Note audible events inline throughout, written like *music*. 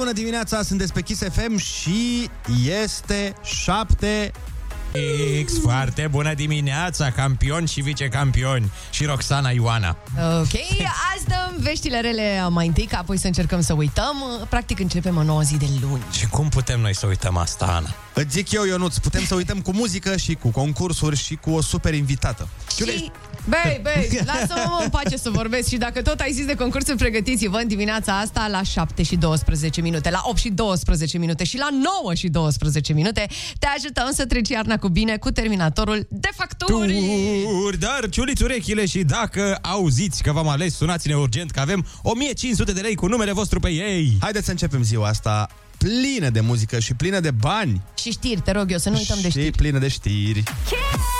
Foarte bună dimineața, sunteți pe Kiss FM și este 7 X, foarte bună dimineața, campioni și vicecampioni și Roxana Ioana. Ok, azi dăm veștile rele mai întâi, ca apoi să încercăm să uităm. Practic începem o nouă zi de luni. Și cum putem noi să uităm asta, Ana? Îți zic eu, Ionuț, putem să uităm cu muzică și cu concursuri și cu o super invitată. Și, băi, băi, lasă-mă în pace să vorbesc și dacă tot ai zis de concursuri, pregătiți-vă în dimineața asta la 7 și 12 minute, la 8 și 12 minute și la 9 și 12 minute. Te ajutăm să treci iarna cu bine cu terminatorul de facturi. Tur, dar ciuliți urechile și dacă auziți că v-am ales, sunați-ne urgent că avem 1500 de lei cu numele vostru pe ei. Haideți să începem ziua asta plină de muzică și plină de bani. Și știri, te rog eu, să nu uităm de și știri. plină de știri. Number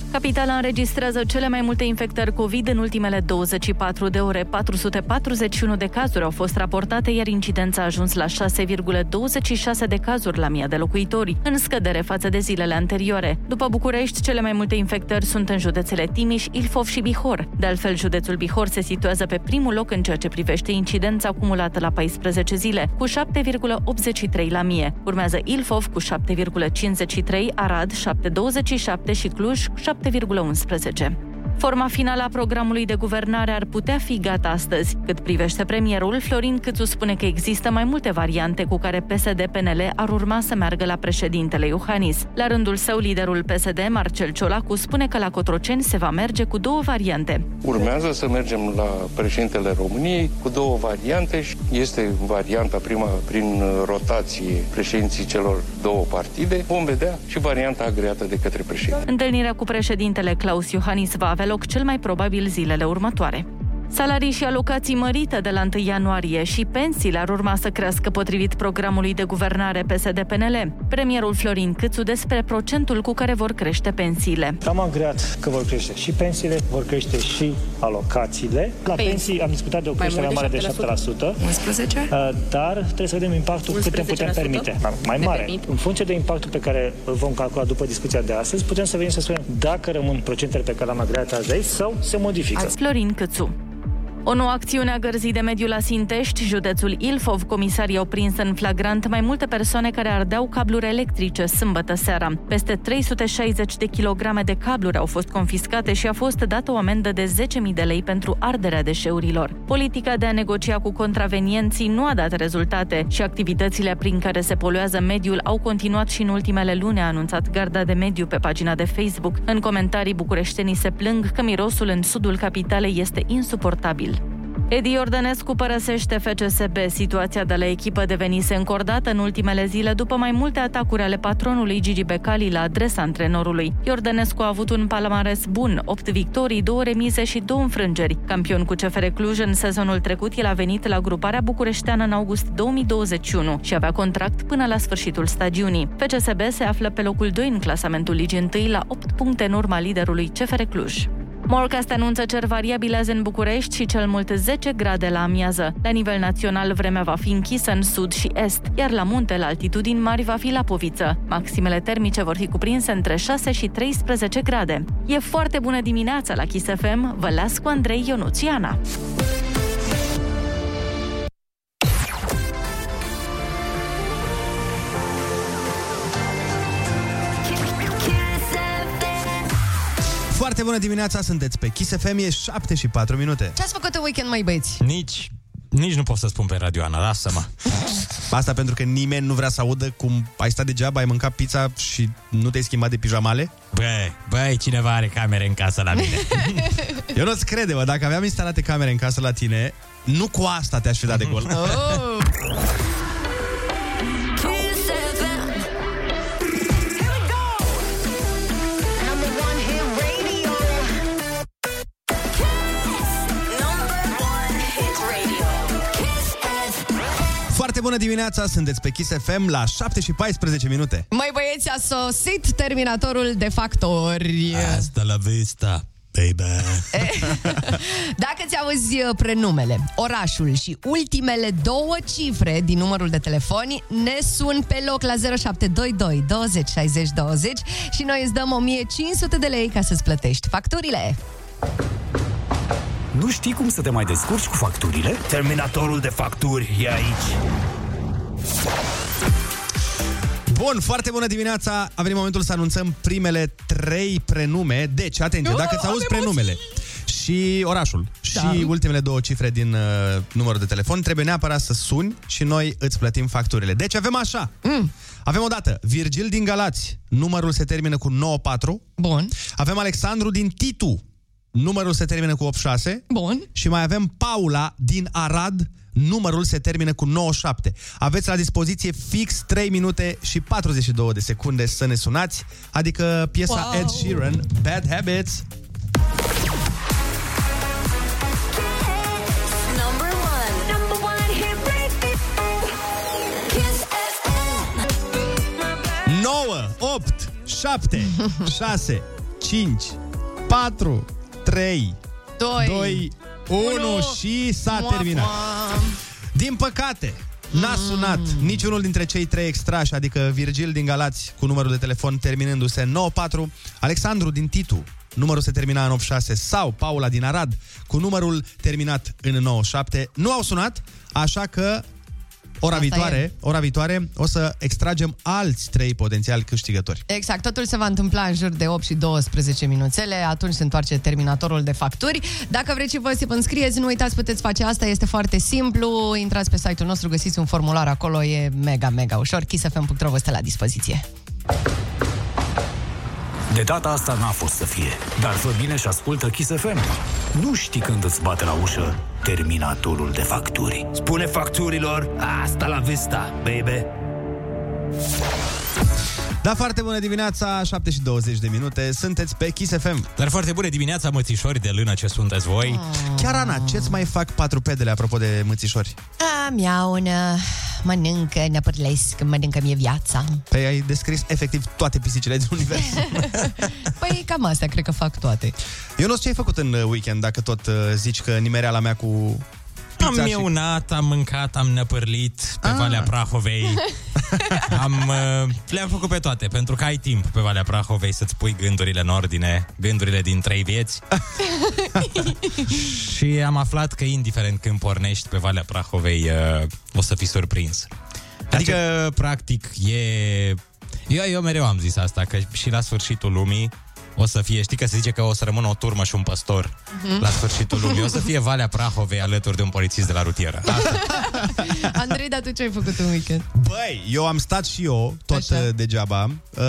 Capitala înregistrează cele mai multe infectări COVID în ultimele 24 de ore. 441 de cazuri au fost raportate, iar incidența a ajuns la 6,26 de cazuri la mii de locuitori, în scădere față de zilele anterioare. După București, cele mai multe infectări sunt în județele Timiș, Ilfov și Bihor. De altfel, județul Bihor se situează pe primul loc în ceea ce privește incidența acumulată la 14 zile, cu 7,83 la mie. Urmează Ilfov cu 7,53, Arad 7,27 și Cluj 7,11. Forma finală a programului de guvernare ar putea fi gata astăzi. Cât privește premierul, Florin Câțu spune că există mai multe variante cu care PSD-PNL ar urma să meargă la președintele Iohannis. La rândul său, liderul PSD, Marcel Ciolacu, spune că la Cotroceni se va merge cu două variante. Urmează să mergem la președintele României cu două variante. și Este varianta prima prin rotație președinții celor două partide. Vom vedea și varianta agreată de către președinte. Întâlnirea cu președintele Claus Iohannis va avea loc cel mai probabil zilele următoare. Salarii și alocații mărite de la 1 ianuarie și pensiile ar urma să crească potrivit programului de guvernare PSD-PNL. Premierul Florin Câțu despre procentul cu care vor crește pensiile. Am agreat că vor crește și pensiile, vor crește și alocațiile. La Păi, pensii am discutat de o creștere mai, mult de mare de 7%, 11? uh, dar trebuie să vedem impactul cât ne putem 11%? permite. Mai Ne mare. permit. În funcție de impactul pe care îl vom calcula după discuția de astăzi, putem să venim să spunem dacă rămân procentele pe care le-am agreat azi de aici sau se modifică. Florin Câțu. O nouă acțiune a gărzii de mediu la Sintești, județul Ilfov, comisarii au prins în flagrant mai multe persoane care ardeau cabluri electrice sâmbătă seara. Peste 360 de kilograme de cabluri au fost confiscate și a fost dată o amendă de 10.000 de lei pentru arderea deșeurilor. Politica de a negocia cu contravenienții nu a dat rezultate și activitățile prin care se poluează mediul au continuat și în ultimele luni, a anunțat Garda de Mediu pe pagina de Facebook. În comentarii, bucureștenii se plâng că mirosul în sudul capitalei este insuportabil. Edi Iordănescu părăsește FCSB. Situația de la echipă devenise încordată în ultimele zile după mai multe atacuri ale patronului Gigi Becali la adresa antrenorului. Iordănescu a avut un palmares bun, 8 victorii, 2 remize și 2 înfrângeri. Campion cu CFR Cluj în sezonul trecut, el a venit la gruparea bucureșteană în august 2021 și avea contract până la sfârșitul stagiunii. FCSB se află pe locul 2 în clasamentul Ligii 1 la 8 puncte în urma liderului CFR Cluj. Morcast anunță cer variabil azi în București și cel mult 10 grade la amiază. La nivel național, vremea va fi închisă în sud și est, iar la munte, la altitudini mari, va fi la poviță. Maximele termice vor fi cuprinse între 6 și 13 grade. E foarte bună dimineața la Kiss FM, vă las cu Andrei Ionuțiana. Foarte bună dimineața, sunteți pe Kiss FM, e 7 și 4 minute. Ce ați făcut în weekend, mai băieți? Nici, nici nu pot să spun pe radio, Ana, lasă-mă. *laughs* Asta pentru că nimeni nu vrea să audă cum ai stat degeaba, ai mâncat pizza și nu te-ai schimbat de pijamale? Băi, băi, cineva are camere în casă la mine. *laughs* Eu nu-ți crede, mă, dacă aveam instalate camere în casă la tine, nu cu asta te-aș fi dat de gol. Oh. *laughs* bună dimineața, sunteți pe Kiss FM la 7 și 14 minute. Mai băieți, a sosit terminatorul de factori. Asta la vista, baby. *laughs* Dacă ți-a auzi uh, prenumele, orașul și ultimele două cifre din numărul de telefon, ne sun pe loc la 0722 20 60 20 și noi îți dăm 1500 de lei ca să-ți plătești facturile. Nu știi cum să te mai descurci cu facturile? Terminatorul de facturi e aici. Bun, foarte bună dimineața! A venit momentul să anunțăm primele trei prenume. Deci, atenție, dacă îți auzi prenumele și orașul Da. și ultimele două cifre din uh, numărul de telefon, trebuie neapărat să suni și noi îți plătim facturile. Deci avem așa. Mm. Avem o dată, Virgil din Galați, numărul se termină cu 94. Bun. Avem Alexandru din Titu, numărul se termină cu 86. Bun. Și mai avem Paula din Arad, numărul se termină cu 97. Aveți la dispoziție fix 3 minute și 42 de secunde să ne sunați, adică piesa Wow. Ed Sheeran, Bad Habits. Number one. Number one hit radio. *laughs* Kiss FM. 9, 8, 7, 6, 5, 4, 3, Doi. 2, 1 Unu. și s-a Mua, terminat. mua. Din păcate, n-a sunat niciunul dintre cei trei extrași, adică Virgil din Galați cu numărul de telefon terminându-se în 94, Alexandru din Titu, numărul se termina în 86, sau Paula din Arad cu numărul terminat în 97, nu au sunat, așa că ora Asta viitoare, ora viitoare o să extragem alți trei potențiali câștigători. Exact, totul se va întâmpla în jur de 8 și 12 minuțele, atunci se întoarce terminatorul de facturi. Dacă vreți și voi să vă înscrieți, nu uitați, puteți face asta, este foarte simplu. Intrați pe site-ul nostru, găsiți un formular acolo, e mega, mega ușor. kissfm.ro vă stă la dispoziție. De data asta n-a fost să fie, dar fă bine și ascultă Kiss FM. Nu știi când îți bate la ușă terminatorul de facturi. Spune facturilor, asta la vista, baby. Da, foarte bună dimineața, 7 și 20 de minute, sunteți pe Kiss FM. Dar foarte bună dimineața, mățișori de lână ce sunteți voi. Chiar, Ana, ce-ți mai fac patru pedele apropo de mățișori? A, miaună, mănâncă, ne părlesc, mănâncă mie viața. Păi ai descris efectiv toate pisicile din univers. *laughs* *laughs* Păi cam astea cred că fac toate. Eu nu știu ce ai făcut în uh, weekend, dacă tot uh, zici că nimereala mea cu Am pizza și... mieunat, am mâncat, am năpârlit pe Ah. Valea Prahovei. *laughs* am, uh, le-am făcut pe toate, pentru că ai timp pe Valea Prahovei să-ți pui gândurile în ordine, gândurile din trei vieți. *laughs* și am aflat că indiferent când pornești pe Valea Prahovei, uh, o să fii surprins. Adică, practic, e... Eu, eu mereu am zis asta, că și la sfârșitul lumii o să fie, știi că se zice că o să rămână o turmă și un păstor la sfârșitul lumii. O să fie Valea Prahovei alături de un polițist de la rutieră. Asta. *laughs* Andrei, dar tu ce ai făcut în weekend? Băi, eu am stat și eu, tot Așa. uh, degeaba. Uh,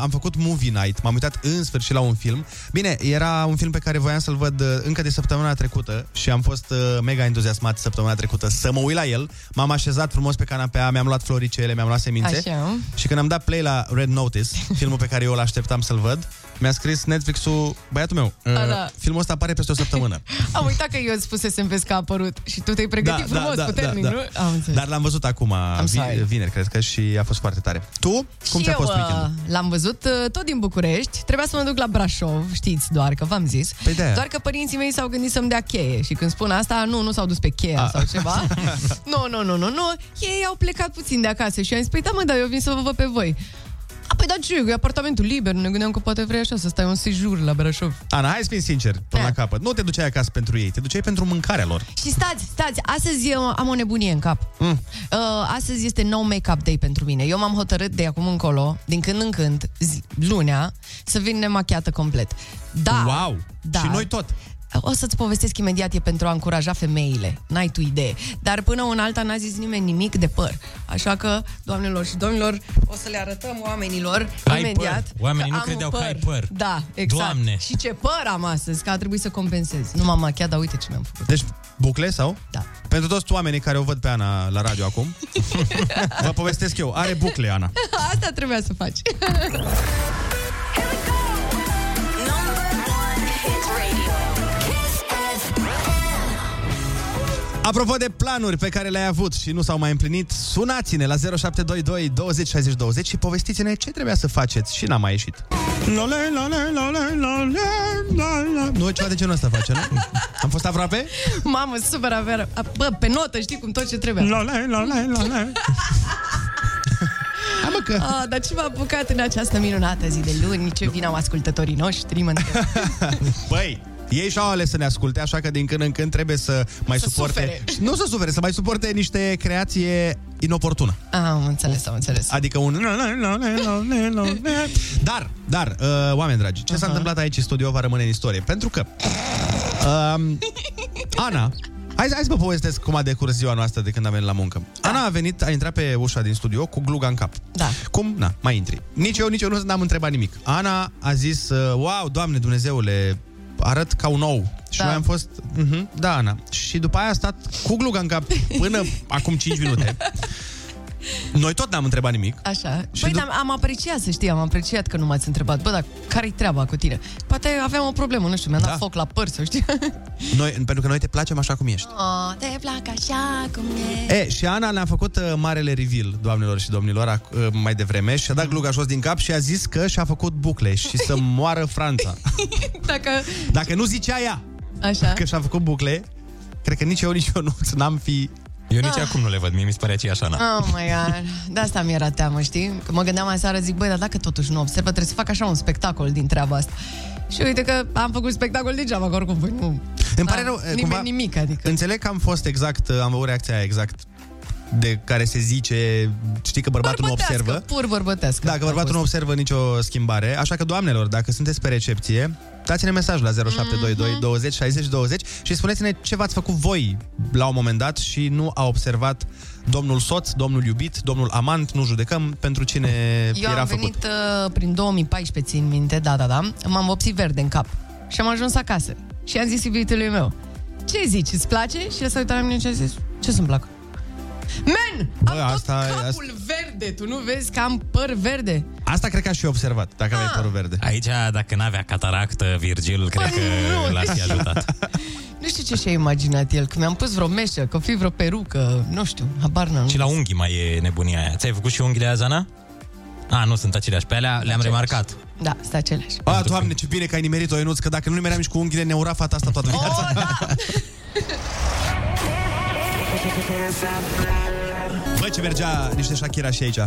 am făcut movie night, m-am uitat în sfârșit la un film. Bine, era un film pe care voiam să-l văd uh, încă de săptămâna trecută și am fost uh, mega entuziasmat săptămâna trecută să mă uit la el. M-am așezat frumos pe canapea, mi-am luat floricele, mi-am luat semințe. Așa. Și când am dat play la Red Notice, *laughs* filmul pe care eu îl așteptam să-l văd, mi-a scris Netflix-ul, băiatul meu, uh, da. filmul ăsta apare peste o săptămână. *laughs* Am uitat că eu spusesem vezi că a apărut și tu te-ai pregătit frumos, puternic, nu? Am înțeles. Dar l-am văzut acum, sorry. vi- vineri, cred că, și a fost foarte tare. Tu? Cum și ți-a eu, fost uh, weekendul? L-am văzut uh, tot din București. Trebuia să mă duc la Brașov, știți doar că v-am zis. Păi de-aia. doar că părinții mei s-au gândit să-mi dea cheie. Și când spun asta, nu, nu s-au dus pe cheia Ah. sau ceva. *laughs* nu, nu, nu, nu, nu. Ei au plecat puțin de acasă și am zis, păi da mă, da, eu vin să vă văd pe voi. A, păi da ce, e apartamentul liber, ne gândeam că poate vrei așa să stai un sejur la Brașov. Ana, hai să fim sinceri până Da. la capăt. Nu te duceai acasă pentru ei, te duceai pentru mâncarea lor. Și stați, stați, astăzi eu am o nebunie în cap. Mm. Uh, astăzi este no make-up day pentru mine. Eu m-am hotărât de acum încolo, din când în când, zi, lunea, să vin nemachiată complet. Da, wow! da. Și noi tot. O să-ți povestesc imediat, e pentru a încuraja femeile. N-ai tu idee. Dar până în alta n-a zis nimeni nimic de păr. Așa că, doamnelor și domnilor, o să le arătăm oamenilor Ai imediat. păr. Oamenii că nu am credeau că ai păr. Da, exact. Doamne. Și ce păr am astăzi, că a trebuit să compensez. Nu m-am machiat, dar uite ce mi-am făcut. Deci, bucle sau? Da. Pentru toți oamenii care o văd pe Ana la radio acum, *laughs* vă povestesc eu. Are bucle, Ana. *laughs* Asta trebuia să faci. Number one hit radio. Apropo de planuri pe care le-ai avut și nu s-au mai împlinit, sunați-ne la 0722 20 60 20 și povestiți-ne ce trebuia să faceți și n-a mai ieșit. Lole, lole, lole, lole, lole. Nu, ceva de genul ăsta face, nu? Am fost aproape? Mamă, super averă. Bă, pe notă, știi cum tot ce trebuie. Lole, lole, lole. Hai mă că... Ah, dar ce m-a apucat în această minunată zi de luni? Ce vin au ascultătorii noștri, mă întreb. *laughs* Băi, ei și-au ales să ne asculte, așa că din când în când trebuie să mai Să suporte... sufere. Nu să sufere, să mai suporte niște creație inoportună. Ah, am înțeles, am înțeles. Adică un... Dar, dar, uh, oameni dragi, ce s-a întâmplat aici în studio va rămâne în istorie. Pentru că um, Ana, hai, hai să vă povestesc cum a decurs ziua noastră de când am venit la muncă. Ana a venit, a intrat pe ușa din studio cu gluga în cap. Da. Cum? Na, mai intri. Nici eu, nici eu nu n-am întrebat nimic. Ana a zis, uh, wow, doamne Dumnezeule, arăt ca un ou. Și Da. noi am fost, uh-huh, da, Ana. Și după aia a stat cu gluga în cap până acum 5 minute. *laughs* Noi tot n-am întrebat nimic. Așa. Și Păi, dup- dar am apreciat, să știi, am apreciat că nu m-ați întrebat. Bă, dar care-i treaba cu tine? Poate aveam o problemă, nu știu, mi-a dat Da. foc la păr, să știi. *laughs* Noi, pentru că noi te placem așa cum ești. Oh, te plac așa cum e. E, și Ana ne-a făcut uh, marele reveal, doamnelor și domnilor, ac- uh, mai devreme și a dat gluga jos din cap și a zis că și-a făcut bucle și să *laughs* moară Franța. *laughs* Dacă... Dacă nu zicea ea Așa. că și-a făcut bucle, cred că nici eu, nici eu nu n-am fi... Eu nici acum nu le văd, mie mi se pare aceeași Ana. Oh my god, de asta mi-era teamă, știi? Că mă gândeam aseară, zic, băi, dar dacă totuși nu observă, trebuie să fac așa un spectacol din treaba asta. Și uite că am făcut spectacol degeaba, că oricum voi nu... Îmi pare Da, rău, nimeni cumva, nimic, adică. Înțeleg că am fost exact, uh, am avut reacția aia exact de care se zice, știi că bărbatul nu Bărbătească, observă. pur bărbătească. Dacă bărbatul nu observă nicio schimbare, așa că, doamnelor, dacă sunteți pe recepție, dați-ne mesaj la 0722 20 60 20 și spuneți-ne ce v-ați făcut voi la un moment dat și nu a observat domnul soț, domnul iubit, domnul amant, nu judecăm pentru cine Eu era am făcut. venit uh, prin 2014, țin minte, da, da, da, m-am vopsit verde în cap și am ajuns acasă. Și am zis iubitului meu, ce zici, îți place? Și el s-a uitat la mine și a zis, ce să-mi placă? Men, am Bă, tot asta- capul verde, tu nu vezi că am păr verde? Asta cred că aș fi observat, dacă aveai Ah. părul verde. Aici, dacă n-avea cataractă, Virgil, cred că nu, l-ar fi deci- ajutat. *laughs* Nu știu ce și-a imaginat el, că mi-am pus vreo meșă, că o fi vreo perucă, nu știu, habar n-am. Și la unghii mai e nebunia aia. Ți-ai făcut și unghiile aia, Zana? A, nu sunt aceleași. Pe alea le-am remarcat. Da, sunt aceleași. A, doamne, ce bine că ai nimerit-o, Ionuț, că dacă nu nimeream nici cu unghiile, ne ura fata asta toată viața. Oh, da! *laughs* Bă, ce mergea niște Shakira și aici.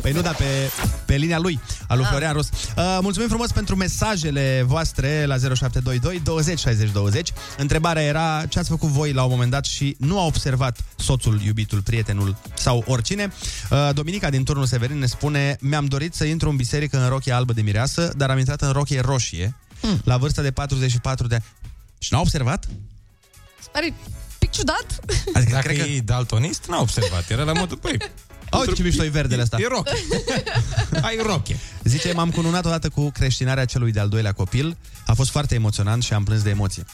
Păi nu, dar pe, pe linia lui, a lui Florian Rus. Uh, mulțumim frumos pentru mesajele voastre la 0722 20 60 20. Întrebarea era ce ați făcut voi la un moment dat și nu a observat soțul, iubitul, prietenul sau oricine. Uh, Dominica din turnul Severin ne spune Mi-am dorit să intru în biserică în rochie albă de mireasă, dar am intrat în rochie roșie la vârsta de 44 de ani. Și n-a observat? Pare pic ciudat. Adică Dacă cred că... e daltonist, n-a observat. Era la modul, păi... Oh, ce mișto e verdele asta. E roche. *laughs* Ai roche. Zice, m-am cununat odată cu creștinarea celui de-al doilea copil. A fost foarte emoționant și am plâns de emoție.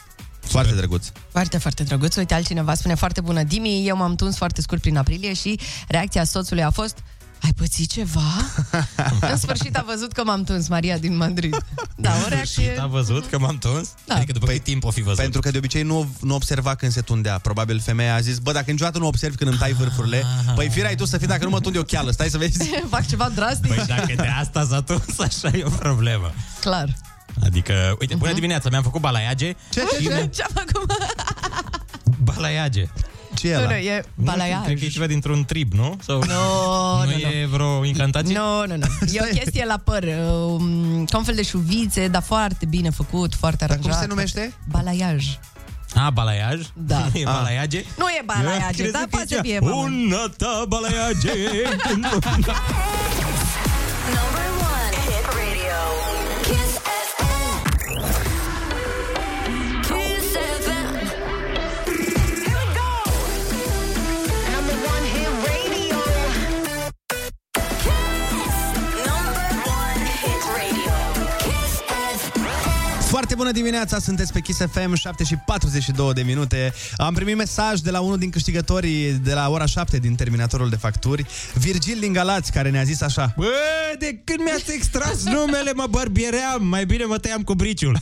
Foarte drăguț. Foarte, foarte drăguț. Uite, altcineva spune foarte bună Dimi, eu m-am tuns foarte scurt prin aprilie și reacția soțului a fost ai pățit ceva? *laughs* în sfârșit a văzut că m-am tuns, Maria din Madrid. Da, o reacție... A văzut că m-am tuns? Da. Adică după cât timp o fi văzut? Pentru că de obicei nu, nu observa când se tundea. Probabil femeia a zis, bă, dacă niciodată nu observi când îmi tai vârfurile, păi firai tu să fii dacă nu mă tund eu cheală, stai să vezi. *laughs* Fac ceva drastic? Păi dacă de asta s-a tuns, așa e o problemă. Clar. Adică, uite, bună dimineața, mi-am făcut balaiage. Ce, ce, Ce? ce? Ce-a făcut? Balaiage. Ce e Nu, ăla? nu, e Nu știu, balaiaj. cred că e ceva dintr-un trib, nu? Sau No, nu nu, e vreo incantație? Nu, nu, nu. E o chestie la păr, um, ca un fel de șuvițe, dar foarte bine făcut, foarte Dar aranjat. cum se numește? Balaiaj. A, balaiaj? Da. Nu *laughs* e A. balaiage? Nu e balaiage, Eu dar crezut că poate să zicea, fie, mamă. Una ta balaiage *laughs* bună dimineața, sunteți pe Kiss FM, 7 și 42 de minute. Am primit mesaj de la unul din câștigătorii de la ora 7 din terminatorul de facturi, Virgil din Galați, care ne-a zis așa. Bă, de când mi-ați extras numele, mă bărbieream, mai bine mă tăiam cu briciul.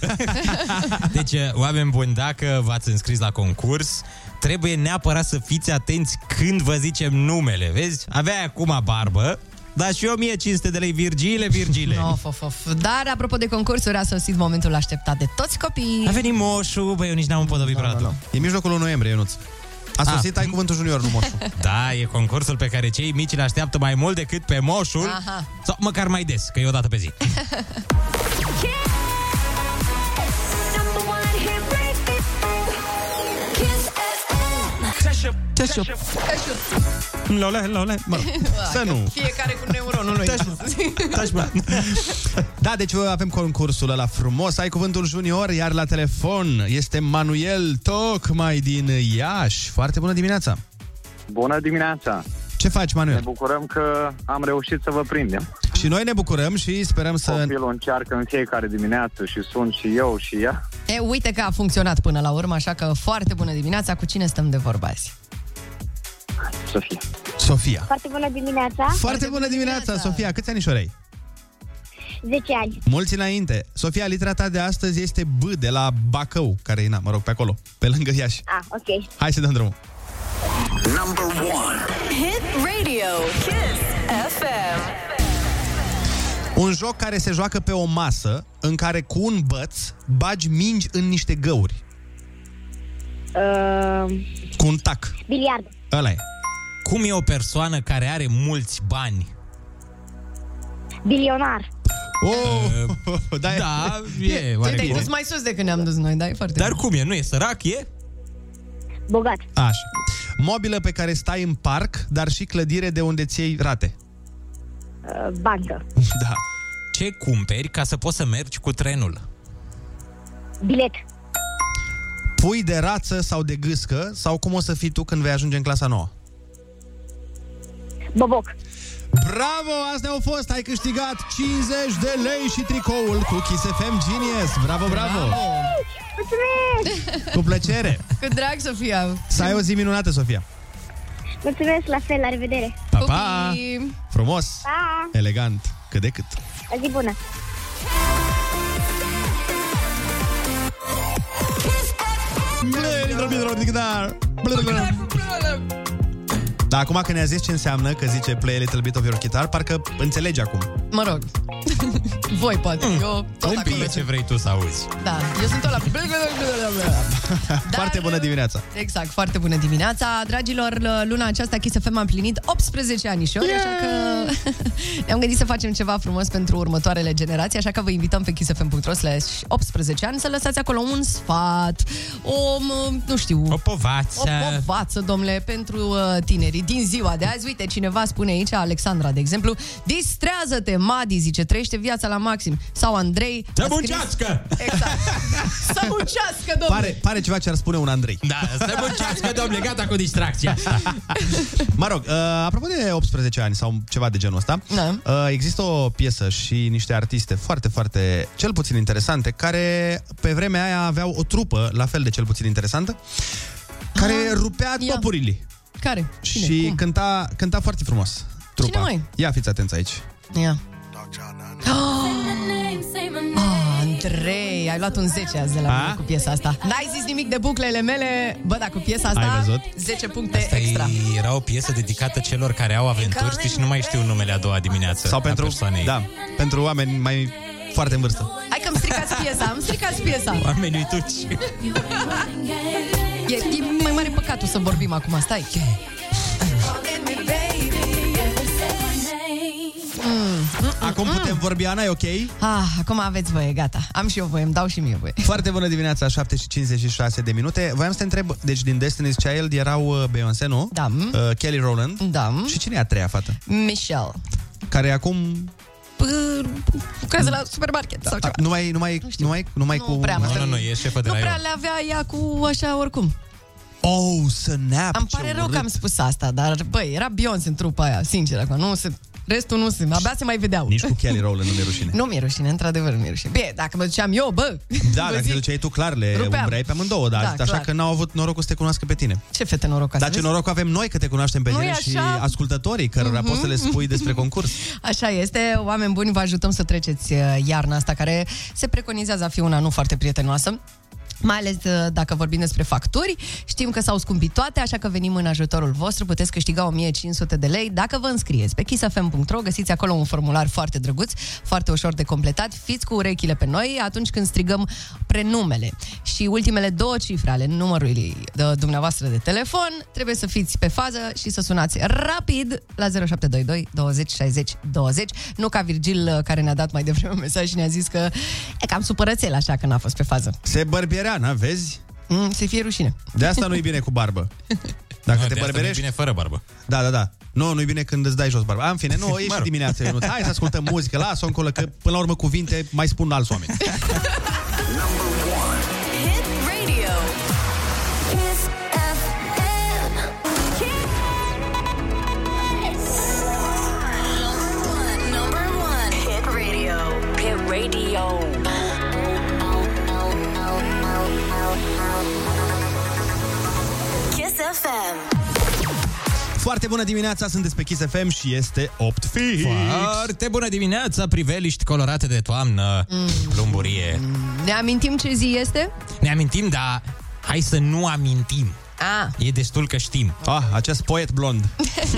*laughs* deci, oameni buni, dacă v-ați înscris la concurs, trebuie neapărat să fiți atenți când vă zicem numele, vezi? Avea acum barbă, dar și 1500 de lei Virgile, Virgile. Of, of, of. Dar, apropo de concursuri, a sosit momentul așteptat de toți copiii. A venit moșu, băi, eu nici n-am împodobit Da, vreodată. E mijlocul lui noiembrie, Ionuț. A sosit, ai cuvântul junior, nu moșu. *laughs* Da, e concursul pe care cei mici îl așteaptă mai mult decât pe moșul, Aha. sau măcar mai des, că e o dată pe zi. *laughs* FM. Teșu. Lole, lole. Mă rog, *laughs* să nu. Fiecare cu neuronul lui. Taci, *laughs* bă. Da, deci avem concursul ăla frumos. Ai cuvântul junior, iar la telefon este Manuel, tocmai din Iași. Foarte bună dimineața! Bună dimineața! Ce faci, Ne Manuel? bucurăm că am reușit să vă prindem. Și noi ne bucurăm și sperăm să... Copilul încearcă în fiecare dimineață și sunt și eu și ea. E, uite că a funcționat până la urmă, așa că foarte bună dimineața. Cu cine stăm de vorba azi? Sofia. Sofia. Foarte bună dimineața, Foarte bună dimineața, Sofia. Câți anișori ai? 10 ani. Mulți înainte. Sofia, litera ta de astăzi este B de la Bacău, care e, na, mă rog, pe acolo, pe lângă Iași. Ah, ok. Hai să dăm drumul. Number one. Hit radio. Kiss FM. Un joc care se joacă pe o masă în care cu un băț bagi mingi în niște găuri. Uh, Cu un tac. biliard. Ăla e. Cum e o persoană care are mulți bani? Bilionar. Oh, *laughs* da, Da, e Tu oare te-ai bine. dus mai sus decât ne-am dus noi, da? E foarte Dar bine. cum e? Nu e sărac, e? Bogat. Așa. Mobilă pe care stai în parc, dar și clădire de unde ți iei rate. Uh, bancă. *laughs* Da. Ce cumperi ca să poți să mergi cu trenul? Bilet. Pui de rață sau de gâscă, sau cum o să fii tu când vei ajunge în clasa nouă. Boboc. Bravo! Astea au fost! Ai câștigat 50 de lei și tricoul cu Kiss FM Genius! Bravo, bravo! Mulțumesc! Cu plăcere! Cu drag, Sofia. Să ai o zi minunată, Sofia! Mulțumesc, la fel, la revedere. Pa, pa! Pupii. Frumos! Pa! Elegant! Cât de cât! O zi bună! Da, acum când ne-a zis ce înseamnă că zice play a little bit of your guitar, parcă înțelegi acum. Mă rog. *laughs* Voi poate. Eu tot Un acolo pic ce sunt. vrei tu să auzi. Da, eu sunt tot la... *laughs* Foarte bună dimineața! Exact, foarte bună dimineața. Dragilor, luna aceasta Kiss FM a împlinit 18 anișori, yeah! așa că *laughs* ne-am gândit să facem ceva frumos pentru următoarele generații, așa că vă invităm pe kissfm.ro slash 18 ani să lăsați acolo un sfat, o, m, nu știu, O povață. o povață, domnule, pentru uh, tinerii din ziua de azi. Uite, cineva spune aici, Alexandra, de exemplu, distrează-te, Madi, zice, trăiește viața la maxim. Sau Andrei... Să a scris- muncească! Exact. *laughs* să muncească, domnule! Pare, pare ceva ce ar spune un Andrei. Da, să muncească, domnule, gata cu distracția asta. *laughs* Mă rog, uh, apropo de 18 ani sau ceva de genul ăsta, Da. uh, există o piesă și niște artiste foarte, foarte, cel puțin interesante, care pe vremea aia aveau o trupă, la fel de cel puțin interesantă, care rupea ia. topurile. Care? Cine? și Cum? cânta, cânta foarte frumos. Trupa. Cine, măi? Ia fiți atenți aici. Ia. Oh, Andrei, ai luat un 10 azi de la A? mine cu piesa asta. N-ai zis nimic de buclele mele. Bă, dar cu piesa asta, Ai văzut? 10 puncte Asta extra. e- era o piesă dedicată celor care au aventuri, știi, și nu mai știu numele a doua dimineață Sau a pentru, persoanei. da, pentru oameni mai foarte în vârstă. Hai că îmi stricați piesa, îmi stricați piesa. Oamenii uituci. E, e mai mare păcatul să vorbim acum, stai. Acum putem vorbi, Ana, e ok? Ah, acum aveți voie, gata. Am și eu voie, îmi dau și mie voie. Foarte bună dimineața, 7 și 56 de minute. Voiam să te întreb, deci din Destiny's Child erau uh, Beyoncé, nu? Da. Uh, Kelly Rowland. Da. Și cine e a treia fată? Michelle. Care acum Pă, Lucrează la supermarket sau ceva. nu mai, nu mai, nu mai, nu mai Nu cu... prea, Nu, mă. nu, nu, e șefă de Nu la prea eu. le avea ea cu așa oricum. Oh, snap, Îmi ce pare rău urât. că am spus asta, dar băi, era Beyoncé în trupa aia, sincer, acum nu se... Restul nu se... Abia se mai vedeau. Nici cu Kelly Rowland nu mi-e rușine. Nu mi-e rușine, într-adevăr nu mi-e rușine. Bine, dacă mă duceam eu, bă, Da, *laughs* vă dacă te zic, duceai tu, clar, le Rupeam. umbreai pe amândouă, dar Da, așa clar. că n-au avut norocul să te cunoască pe tine. ce fete norocoase. Dar ce vezi? noroc avem noi că te cunoaștem pe Nu-i tine și așa? ascultătorii, cărora poți să le spui despre concurs. *laughs* Așa este, oameni buni, vă ajutăm să treceți uh, iarna asta care se preconizează a fi una nu foarte prietenoasă. Mai ales uh, dacă vorbim despre facturi, știm că s-au scumpit toate, așa că venim în ajutorul vostru, puteți câștiga 1500 de lei dacă vă înscrieți pe kissfm.ro, găsiți acolo un formular foarte drăguț, foarte ușor de completat, fiți cu urechile pe noi atunci când strigăm prenumele și ultimele două cifre ale numărului de dumneavoastră de telefon, trebuie să fiți pe fază și să sunați rapid la 0722 20 60 20, nu ca Virgil uh, care ne-a dat mai devreme un mesaj și ne-a zis că e cam supărățel așa că n-a fost pe fază. Se bărbiereana, vezi? Mm, să fie rușine. De asta nu-i bine cu barbă. Dacă De te asta nu-i bărberești... bine fără barbă. Da, da, da. Nu, nu-i bine când îți dai jos barba. În fine, nu, *laughs* e și Mă rog. dimineața, Ionuț. Hai să ascultăm muzică, lasă-o încolo, că până la urmă cuvinte mai spun alți oameni. *laughs* Foarte bună dimineața, sunteți pe Kiss FM și este 8 fix. Foarte bună dimineața, priveliști colorate de toamnă, Mm. plumburie. Ne amintim ce zi este? Ne amintim, dar hai să nu amintim. Ah, E destul că știm. Ah, acest poet blond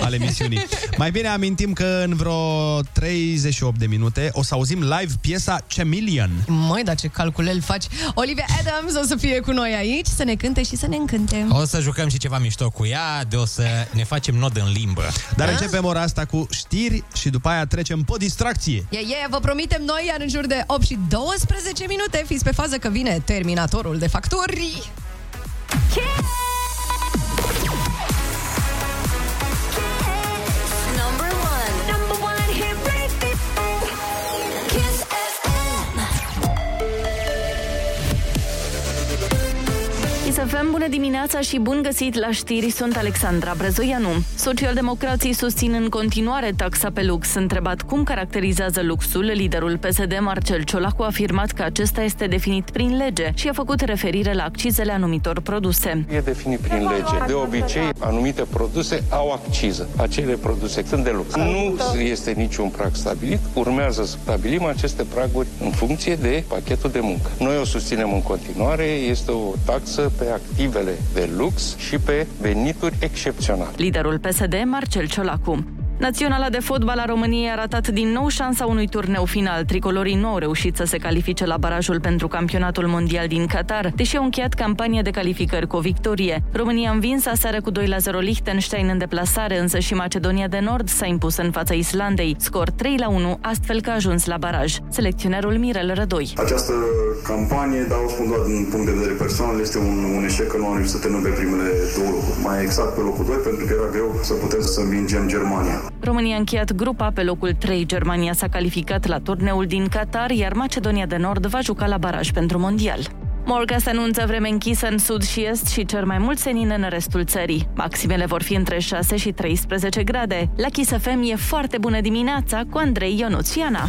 al emisiunii. *laughs* Mai bine amintim că în vreo 38 de minute o să auzim live piesa Chameleon. măi, dar ce calculel faci. Olivia Adams o să fie cu noi aici, să ne cânte și să ne încânte. O să jucăm și ceva mișto cu ea, de o să ne facem nod în limbă. Dar începem ora asta cu știri și după aia trecem pe distracție. E, e, vă promitem noi, iar în jur de 8 și 12 minute, fiți pe fază că vine terminatorul de facturi. Number Isafem, bună dimineața și bun găsit la știri, sunt Alexandra Brezoianu. Socialdemocrații susțin în continuare taxa pe lux. Întrebat cum caracterizează luxul, liderul PSD Marcel Ciolacu a afirmat că acesta este definit prin lege și a făcut referire la accizele anumitor produse. E definit prin lege. De obicei, anumite produse au acciză. Acele produse sunt de lux. Nu este niciun prag stabilit. Urmează să stabilim aceste praguri în funcție de pachetul de muncă. Noi o susținem în continuare. Este o taxă pe activele de lux și pe venituri excepționale. Liderul PSD, Marcel Ciolacu. Naționala de fotbal a României a ratat din nou șansa unui turneu final. Tricolorii nu au reușit să se califice la barajul pentru campionatul mondial din Qatar, deși au încheiat campania de calificări cu o victorie. România a învins aseară cu 2 la 0 Liechtenstein în deplasare, însă și Macedonia de Nord s-a impus în fața Islandei. Scor 3 la 1, astfel că a ajuns la baraj. Selecționerul Mirel Rădoi. Această campanie, dar o spun doar din punct de vedere personal, este un, un eșec că nu am reușit să terminăm pe primele două locuri. Mai exact pe locul 2, pentru că era greu să putem să învingem Germania. România a încheiat grupa pe locul 3. Germania s-a calificat la turneul din Qatar, iar Macedonia de Nord va juca la baraj pentru mondial. Morga se anunță vreme închisă în sud și est și cer mai mult senin în restul țării. Maximele vor fi între 6 și 13 grade. La Kiss FM e foarte bună dimineața cu Andrei Ionuțiana.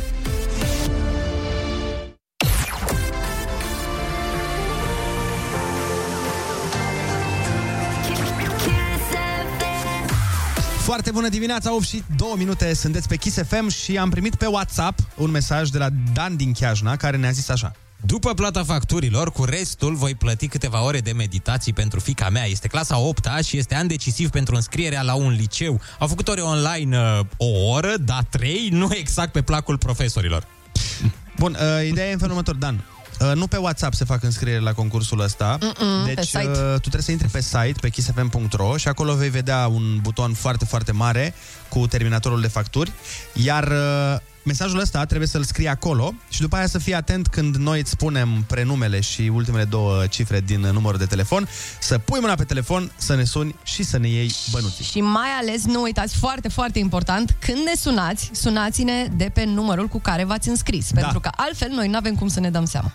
Foarte bună dimineața, 8 și 2 minute, sunteți pe Kiss FM și am primit pe WhatsApp un mesaj de la Dan din Chiajna care ne-a zis așa. După plata facturilor, cu restul voi plăti câteva ore de meditații pentru fica mea. Este clasa 8 și este an decisiv pentru înscrierea la un liceu. Au făcut ore online uh, o oră, dar trei, nu exact pe placul profesorilor. Bun, uh, ideea e în felul următor, Dan. Uh, nu pe WhatsApp se fac înscriere la concursul ăsta. Mm-mm, deci pe site. Uh, tu trebuie să intri pe site, pe kissfm.ro și acolo vei vedea un buton foarte, foarte mare cu terminatorul de facturi. Iar uh, mesajul ăsta trebuie să-l scrii acolo și după aia să fii atent când noi îți spunem prenumele și ultimele două cifre din numărul de telefon, să pui mâna pe telefon, să ne suni și să ne iei bănuții. Și mai ales, nu uitați, foarte, foarte important, când ne sunați, sunați-ne de pe numărul cu care v-ați înscris. Da. Pentru că altfel noi nu avem cum să ne dăm seama.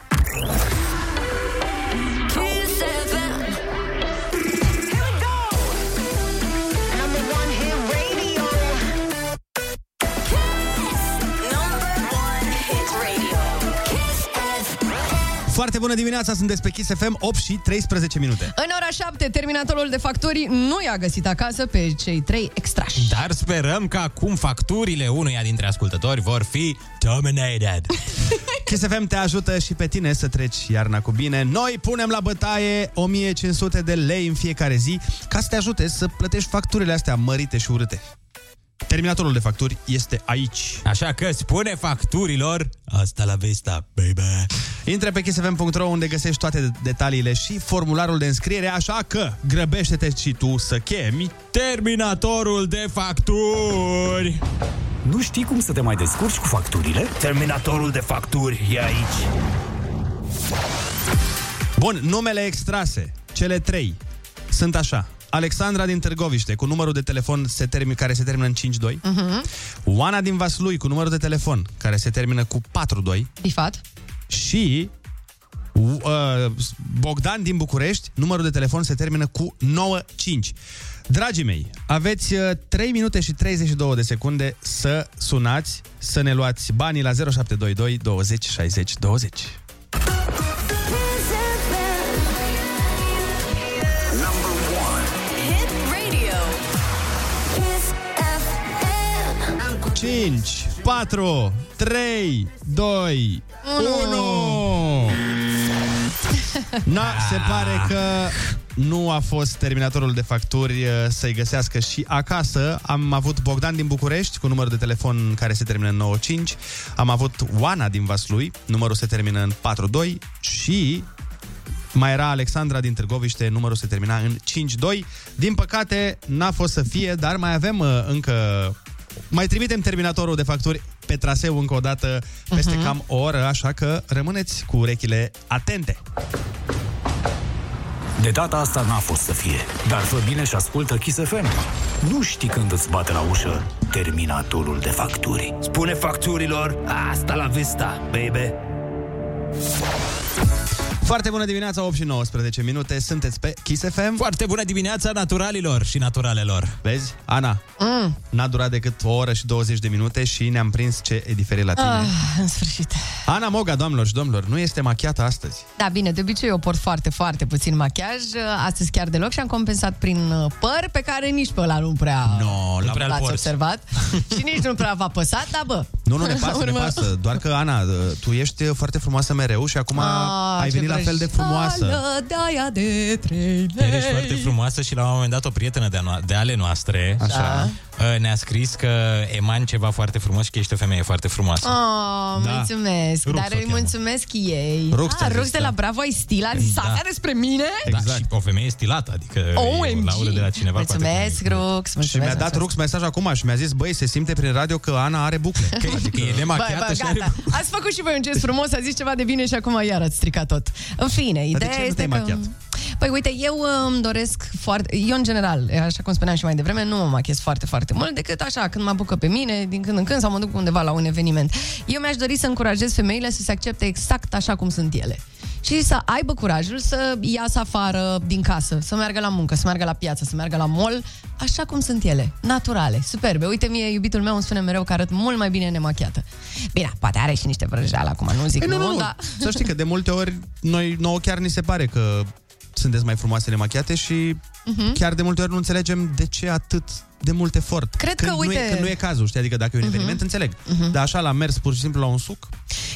Foarte bună dimineața, sunteți pe Kiss FM, 8 și 13 minute. În ora 7, terminatorul de facturi nu i-a găsit acasă pe cei trei extrași. Dar sperăm că acum facturile unuia dintre ascultători vor fi terminated. *laughs* Kiss FM te ajută și pe tine să treci iarna cu bine. Noi punem la bătaie 1500 de lei în fiecare zi ca să te ajute să plătești facturile astea mărite și urâte. Terminatorul de facturi este aici. Așa că spune facturilor Asta la vista, baby. Intră pe kissfm.ro unde găsești toate detaliile și formularul de înscriere, așa că grăbește-te și tu să chemi Terminatorul de facturi. Nu știi cum să te mai descurci cu facturile? Terminatorul de facturi e aici. Bun, numele extrase, cele trei, sunt așa. Alexandra din Târgoviște, cu numărul de telefon se termin, care se termină în 52. Uh-huh. Oana din Vaslui, cu numărul de telefon care se termină cu 42. Bifat. Și uh, Bogdan din București, numărul de telefon se termină cu 95. Dragii mei, aveți uh, 3 minute și 32 de secunde să sunați, să ne luați banii la 0722 20 60 20. Hit 5, 4, 3, 2, 1. Na, se pare că nu a fost terminatorul de facturi uh, să-i găsească și acasă. Am avut Bogdan din București cu numărul de telefon care se termină în 95. Am avut Oana din Vaslui, numărul se termină în 42 și mai era Alexandra din Târgoviște, numărul se termina în 5-2. Din păcate, n-a fost să fie, dar mai avem uh, încă... Mai trimitem terminatorul de facturi pe traseu încă o dată peste uh-huh. cam o oră, așa că rămâneți cu urechile atente. De data asta n-a fost să fie, dar fă bine și ascultă Kiss FM. Nu știi când îți bate la ușă terminatorul de facturi. Spune facturilor, asta la vista, baby. Foarte bună dimineața, 8 și 19 minute, sunteți pe Kiss FM. Foarte bună dimineața naturalilor și naturalelor. Vezi, Ana, Mm. n-a durat decât o oră și 20 de minute și ne-am prins ce e diferit la tine. Ah, în sfârșit. Ana Moga, doamnelor și domnilor, nu este machiată astăzi. Da, bine, de obicei eu port foarte, foarte puțin machiaj, astăzi chiar deloc și am compensat prin uh, păr pe care nici pe ăla nu prea, No, nu prea-l l-ați porți. observat *laughs* și nici nu prea v-a păsat, dar bă. Nu, nu ne la pasă, *laughs* ne urmă- pasă. Doar că, Ana, tu ești foarte frumoasă mereu și acum Ah, ai ce venit la fel de frumoasă. vrăjeală de aia de trei lei. Ești foarte frumoasă și la un moment dat o prietenă de, no- de ale noastre Așa. uh, ne-a scris că eman ceva foarte frumos și că ești o femeie foarte frumoasă. Oh, Da. mulțumesc, Rux dar o îi cheamă. mulțumesc ei. Rux ți-a ah, zis, Rux de da. la Bravo ai stil, a zis Da. asta despre mine? Da, și o femeie stilată, adică OMG! e o laudă de la cineva. cu atât Mulțumesc, Rux, mulțumesc. Și mi-a dat mulțumesc. Rux mesaj acum și mi-a zis, băi, se simte prin radio că Ana are bucle. Că, adică e Bă, nemachiată bă, și are... gata. Ați făcut și voi un gest frumos, a zis ceva de bine și acum iar ați stricat tot. În fine, de ideea ce nu este te-ai că... machiat? Păi uite, eu uh, îmi doresc foarte... Eu, în general, așa cum spuneam și mai devreme, nu mă machez foarte, foarte mult, decât așa, când mă apucă pe mine, din când în când, sau mă duc undeva la un eveniment. Eu mi-aș dori să încurajez femeile să se accepte exact așa cum sunt ele. Și să aibă curajul să iasă afară din casă, să meargă la muncă, să meargă la piață, să meargă la mall, așa cum sunt ele, naturale, superbe. Uite, mie, iubitul meu îmi spune mereu că arăt mult mai bine nemachiată. Bine, poate are și niște vrăjeală acum, nu zic Păi nu, nu, nu. dar... Să știi că de multe ori noi nouă chiar ni se pare că sunteți mai frumoase nemachiate și Mhm. chiar de multe ori nu înțelegem de ce atât de mult efort. Cred că, când Nu uite- e, când nu e cazul, știi? Adică dacă e un Mhm. eveniment, înțeleg. Mhm. Dar așa, la mers pur și simplu la un suc,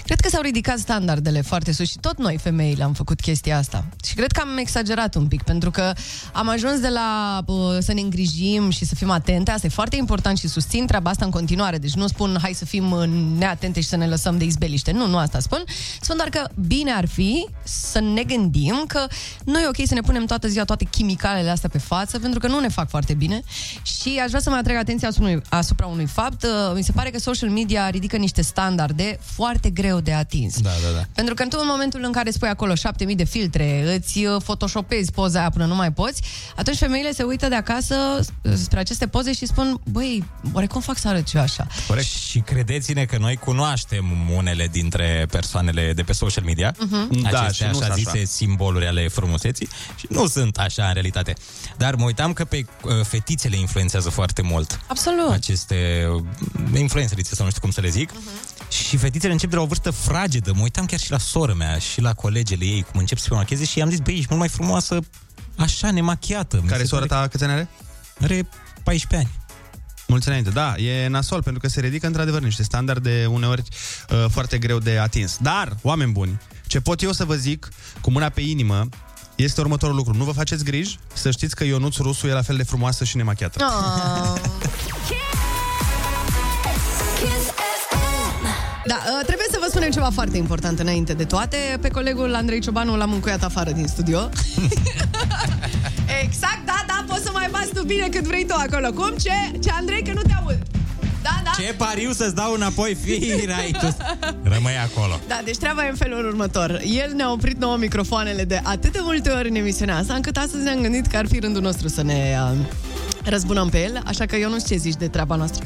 Cred că s-au ridicat standardele foarte sus și tot noi, femeile, am făcut chestia asta. Și cred că am exagerat un pic, pentru că am ajuns de la uh, să ne îngrijim și să fim atente. Asta e foarte important și susțin treaba asta în continuare. Deci nu spun hai să fim uh, neatente și să ne lăsăm de izbeliște. Nu, nu asta spun. Spun doar că bine ar fi să ne gândim că nu e ok să ne punem toată ziua toate chimicalele astea pe față, pentru că nu ne fac foarte bine. Și aș vrea să mai atrag atenția asupra unui, asupra unui fapt. Uh, Mi se pare că social media ridică niște standarde foarte greu de atins. Da, da, da. Pentru că tu în momentul în care spui acolo 7000 de filtre, îți uh, photoshopezi poza aia până nu mai poți, atunci femeile se uită de acasă uh, spre aceste poze și spun, băi, oare cum fac să arăt eu așa? Corect. Și credeți-ne că noi cunoaștem unele dintre persoanele de pe social media, Mhm. Da, aceste și nu așa sunt zise așa. simboluri ale frumuseții și nu sunt așa în realitate. Dar mă uitam că pe uh, fetițele influențează foarte mult Absolut. aceste uh, influencerițe, sau nu știu cum să le zic, Mhm. Și fetițele încep de la o vârstă fragedă. Mă uitam chiar și la sora mea și la colegele ei cum încep să se macheze și i-am zis, băi, ești mult mai frumoasă așa, nemachiată. Mi Care se sora pare ta câți ani are? Are 14 ani. Mulți înainte, da, e nasol pentru că se ridică într-adevăr niște standarde uneori uh, foarte greu de atins. Dar, oameni buni, ce pot eu să vă zic cu mâna pe inimă este următorul lucru. Nu vă faceți griji să știți că Ionuț Rusu e la fel de frumoasă și nemachiată. Oh. Da, uh, trebuie să vă spunem ceva foarte important înainte de toate. Pe colegul Andrei Ciobanu l-am încuiat afară din studio. *laughs* exact, da, da, poți să mai bați tu bine cât vrei tu acolo. Cum? Ce? Ce, Andrei, că nu te aud. Da, da. Ce pariu să-ți dau înapoi, firai tu. Rămâi acolo. Da, deci treaba e în felul următor. El ne-a oprit nouă microfoanele de atât de multe ori în emisiunea asta, încât astăzi ne-am gândit că ar fi rândul nostru să ne uh, răzbunăm pe el, așa că eu nu știu ce zici de treaba noastră.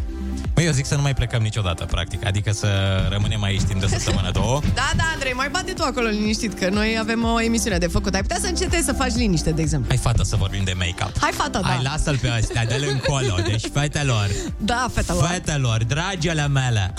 Băi, eu zic să nu mai plecăm niciodată, practic. Adică să rămânem aici timp de săptămână, *laughs* două. Da, da, Andrei, mai bate tu acolo liniștit, că noi avem o emisiune de făcut. Ai putea să încetezi să faci liniște, de exemplu. Hai, fată, să vorbim de make-up. Hai, fata, da. Hai, lasă-l pe ăstea, dă-l *laughs* încolo. Deci, fetelor, Da, fetelor. fetelor, dragele mele.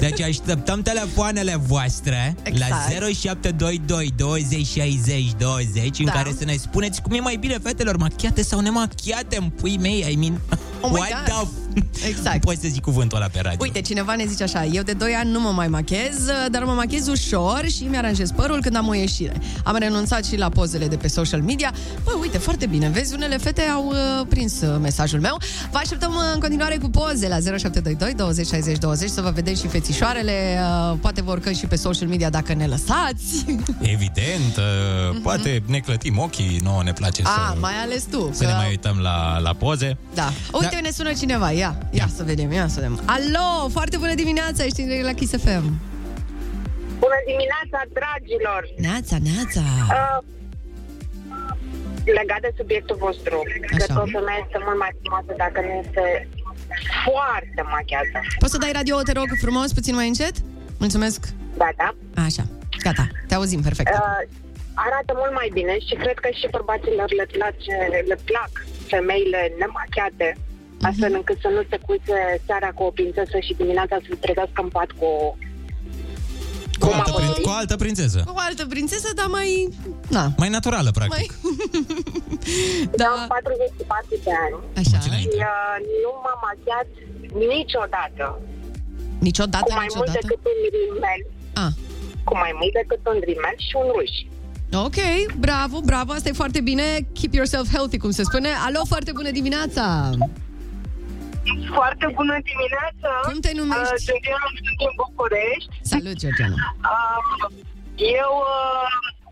Deci așteptăm telefoanele voastre Exact. la 0722 20 60 20 în Da. care să ne spuneți cum e mai bine, fetelor, machiate sau nemachiate în pui mei, I mean... Oh my what God. the... Exact. Poți să zic cuvântul ăla pe radio. Uite, cineva ne zice așa, eu de 2 ani nu mă mai machez, dar mă machez ușor și mi-aranjez părul când am o ieșire. Am renunțat și la pozele de pe social media. Bă, uite, foarte bine, vezi, unele fete au uh, prins uh, mesajul meu. Vă așteptăm uh, în continuare cu poze la 0722 20 60 20 să vă vedeți și fețișoarele, uh, poate vă urcăm și pe social media dacă ne lăsați. *laughs* Evident, uh, poate ne clătim ochii, nouă ne place A, să, Mhm. Ah, mai ales tu. să ne mai uităm la, la poze. Da. Uite, ne sună cineva. Ia, ia să vedem, ia să vedem. Alo, foarte bună dimineața, ești în direct la Kiss FM. Bună dimineața, dragilor! Neața, neața. Uh, legat de subiectul vostru, cred că o femeie este mult mai frumoasă dacă nu este foarte machiată. Poți să dai radio, te rog, frumos, puțin mai încet? Mulțumesc. Da, da. Așa, gata, te auzim perfect. Uh, arată mult mai bine și cred că și bărbaților le, place, le plac femeile nemachiate, astfel încât să nu se cuițe seara cu o prințesă și dimineața să se trezească în pat cu o... Cu o altă, prin, cu o altă prințesă. Cu o altă prințesă, dar mai... Na. Mai naturală, practic. *laughs* Da. Am 44 de ani. Așa. Și uh, nu m-am machiat niciodată. Niciodată, cu mai mult niciodată? decât un rimel. Ah. Cu mai mult decât un rimel și un ruj. Ok, bravo, bravo, asta e foarte bine. Keep yourself healthy, cum se spune. Alo, foarte bună dimineața! Foarte bună dimineața! Cum te numești? Uh, Georgiana, sunt din București. Salut, Georgiana! Uh, eu... Uh,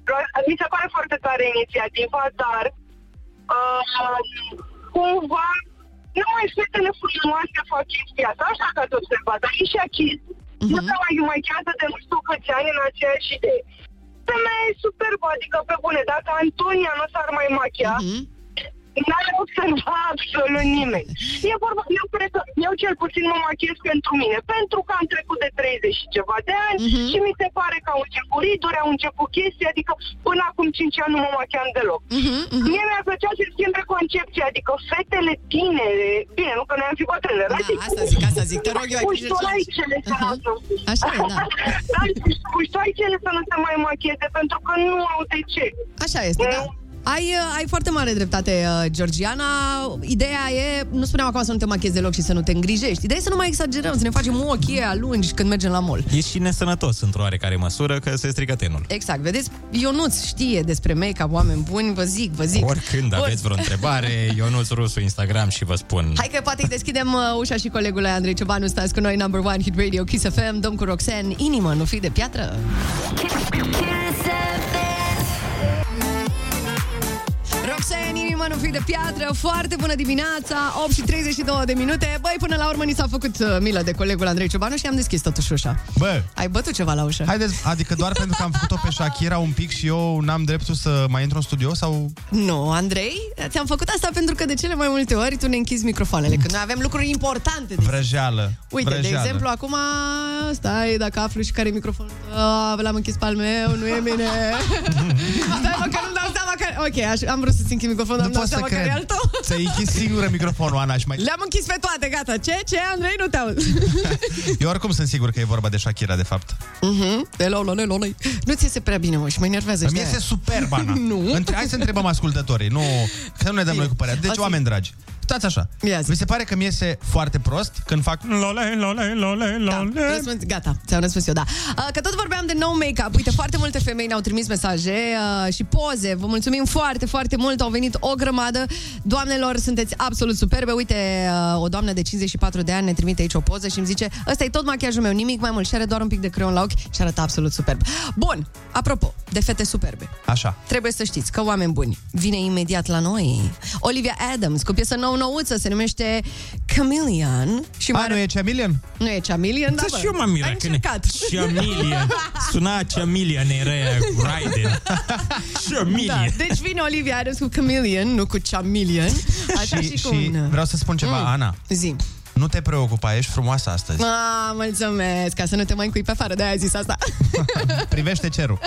vreau- mi se pare foarte tare inițiativa, dar uh, cumva nu mai fetele frumoase fac chestia asta, așa că ați observat, dar e și achis. Mhm. Nu se mai machează de nu știu câți ani în aceeași idee. Femeia e superbă, adică pe bune, dacă Antonia nu s-ar mai machia, Mhm. N-ar observa absolut nimeni. E vorba, eu cred că, eu cel puțin mă machiez pentru mine, pentru că am trecut de 30 și ceva de ani Mhm. și mi se pare că au început riduri, au început chestii, adică până acum 5 ani nu mă machiam deloc. Mhm, Mie mi-ar plăcea să schimbe concepția, adică fetele tinere, bine, nu că noi am fi bătrâne, dar Da, asta zic, asta zic, te rog eu, ai puștoaicele să nu Așa e, da. *laughs* da, puștoaicele să nu se mai machieze, pentru că nu au de ce. Așa este, da. Ai, uh, ai foarte mare dreptate, uh, Georgiana. Ideea e, nu spuneam acum să nu te machezi deloc și să nu te îngrijești. Ideea e să nu mai exagerăm, să ne facem ochii ăia lungi când mergem la mall. E și nesănătos într-o oarecare măsură că se strică tenul. Exact, vedeți? Ionuț știe despre make-up, oameni buni, vă zic, vă zic. Oricând Bun. aveți vreo întrebare, Ionuț Rusu, Instagram și vă spun... Hai că poate îi deschidem uh, ușa și colegului Andrei Ciobanu, stați cu noi, number one hit radio, Kiss FM, dăm cu Roxanne, inimă, nu fi de piatră. Roxanne, inimă, nu fi de piatră, foarte bună dimineața, 8 și 32 de minute. Băi, până la urmă ni s-a făcut uh, milă de colegul Andrei Ciobanu și am deschis totuși ușa. Bă, Ai bătut ceva la ușă? Haideți, adică doar *laughs* pentru că am făcut-o pe Shakira un pic și eu n-am dreptul să mai intru în studio sau... Nu, Andrei, ți-am făcut asta pentru că de cele mai multe ori tu ne închizi microfoanele, când noi avem lucruri importante de Vrăjeală. Uite, vrăjeală. de exemplu, acum, stai, dacă aflu și care e microfonul tău, l-am închis pe al meu, nu e bine. *laughs* stai, mă, că nu-mi dau seama care... Ok, aș, am vrut să-ți închid microfonul, dar Nu am pot dat să seama care e al cred. tău. Ți-ai închis singură microfonul, Ana, și mai... Le-am închis pe toate, gata. Ce? Ce, Andrei? Nu te aud. *laughs* Eu oricum sunt sigur că e vorba de Shakira, de fapt. Mhm. Hello, hello, hello. Nu ți iese prea bine, mă, și mă enervează. Îmi știi iese aia? superb, Ana. *laughs* Nu. Între... Hai să întrebăm ascultătorii, nu... Că nu ne dăm noi cu părerea. Deci, Ok. oameni dragi, stați așa. Ia zi. Vi se pare că mi iese foarte prost când fac lole, lole, lole, Da, lole? răspuns, gata, ți-am răspuns eu, da. Uh, Că tot vorbeam de nou make-up. Uite, foarte multe femei ne-au trimis mesaje uh, și poze. Vă mulțumim foarte, foarte mult. Au venit o grămadă. Doamnelor, sunteți absolut superbe. Uite, uh, o doamnă de 54 de ani ne trimite aici o poză și îmi zice ăsta e tot machiajul meu, nimic mai mult și are doar un pic de creion la ochi și arată absolut superb. Bun, apropo, de fete superbe. Așa. Trebuie să știți că oameni buni vine imediat la noi. Olivia Adams cu o piesă nou-nouță se numește Chameleon și A, mai nu e Chameleon? nu e Chameleon, da, Da, bă. și eu m-am mirat Ai când e încercat. Chameleon. Suna Chameleon, era aia Raiden. *laughs* Chameleon. Da, deci vine Olivia Adams cu Chameleon, nu cu Chameleon. Așa și, și, cu și un... vreau să spun ceva, Mm. Ana. Zi. Nu te preocupa, ești frumoasă astăzi. Ah, mulțumesc, ca să nu te mai încui pe afară, de-aia ai zis asta. *laughs* Privește cerul. *laughs*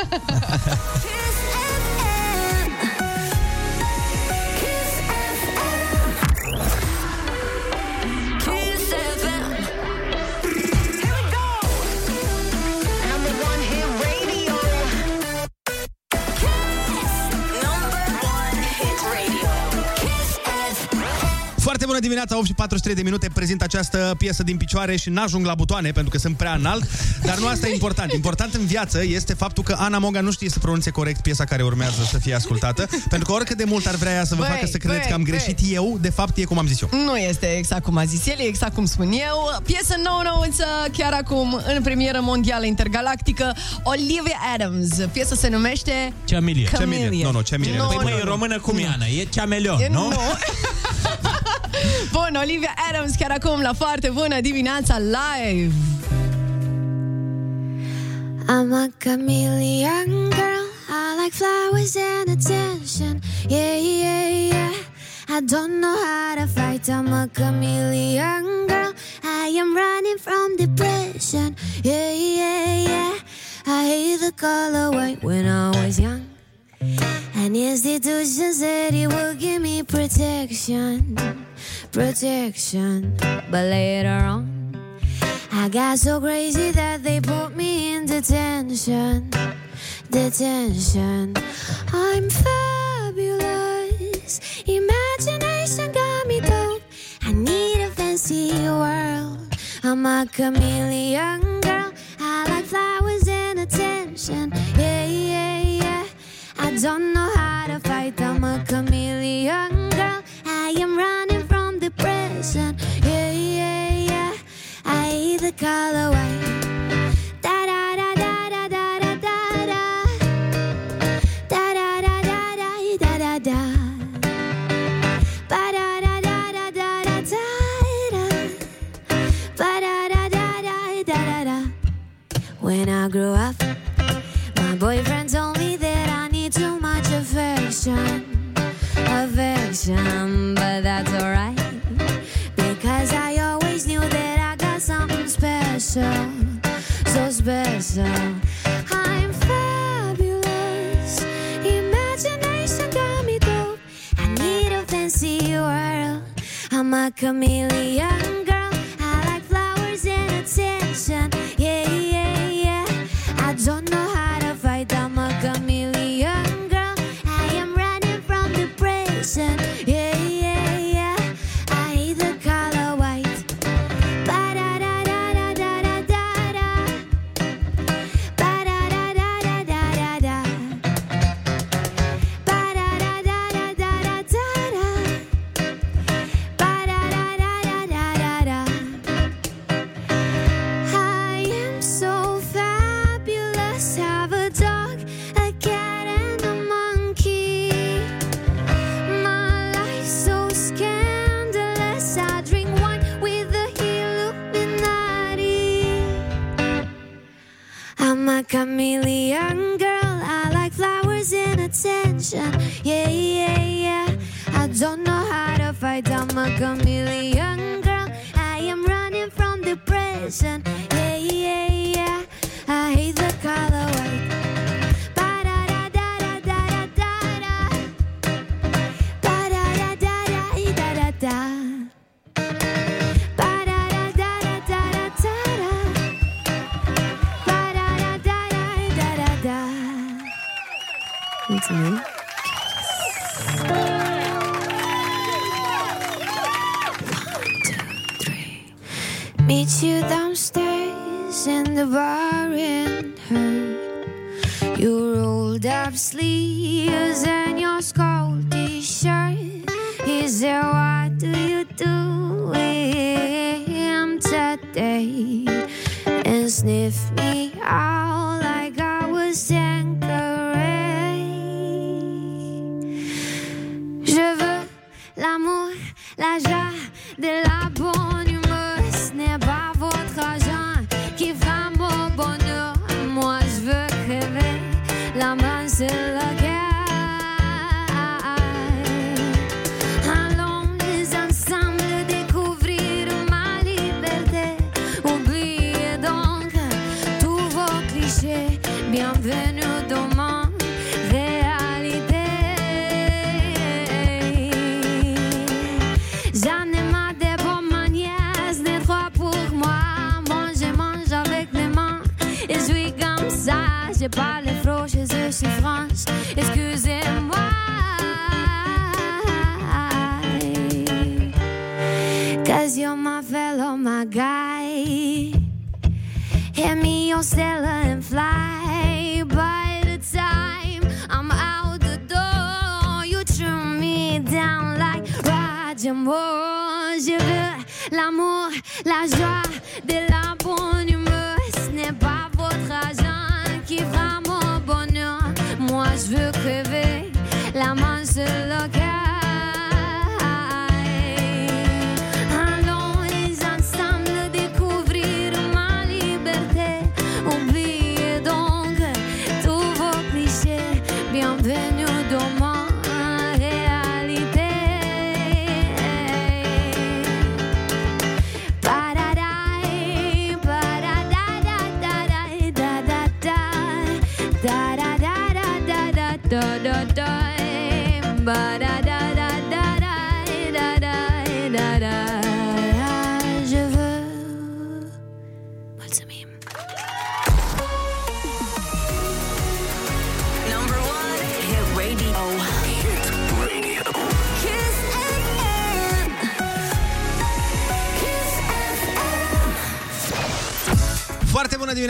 bună dimineața, 8 și 43 de minute prezint această piesă din picioare și n-ajung la butoane pentru că sunt prea înalt, dar nu asta e important. Important în viață este faptul că Ana Moga nu știe să pronunțe corect piesa care urmează să fie ascultată, pentru că oricât de mult ar vrea ea să vă Băi, facă să credeți băi, că am băi. greșit eu, de fapt e cum am zis eu. Nu este exact cum a zis el, e exact cum spun eu. Piesă nouă-nouță, chiar acum, în premieră mondială intergalactică, Olivia Adams. Piesa se numește Chameleon. Chameleon. Nu, nu, Chameleon. Păi, Nu, măi, nu, în nu. română cum e, Ana? E Chameleon, E- nu? nu. *laughs* Bun, Olivia Adams chiar acum la foarte bună dimineața live. I'm a chameleon girl. I like flowers and attention. Yeah, yeah, yeah. I don't know how to fight. I'm a chameleon girl. I am running from depression. Yeah, yeah, yeah. I hate the color white when I was young. An institution said it would give me protection, protection. But later on, I got so crazy that they put me in detention, detention. I'm fabulous, imagination got me dope. I need a fancy world. I'm a chameleon girl. I like flowers and attention. Yeah, yeah, don't know how to fight. I'm a chameleon girl. I am running from depression. Yeah, yeah, yeah. I hate the color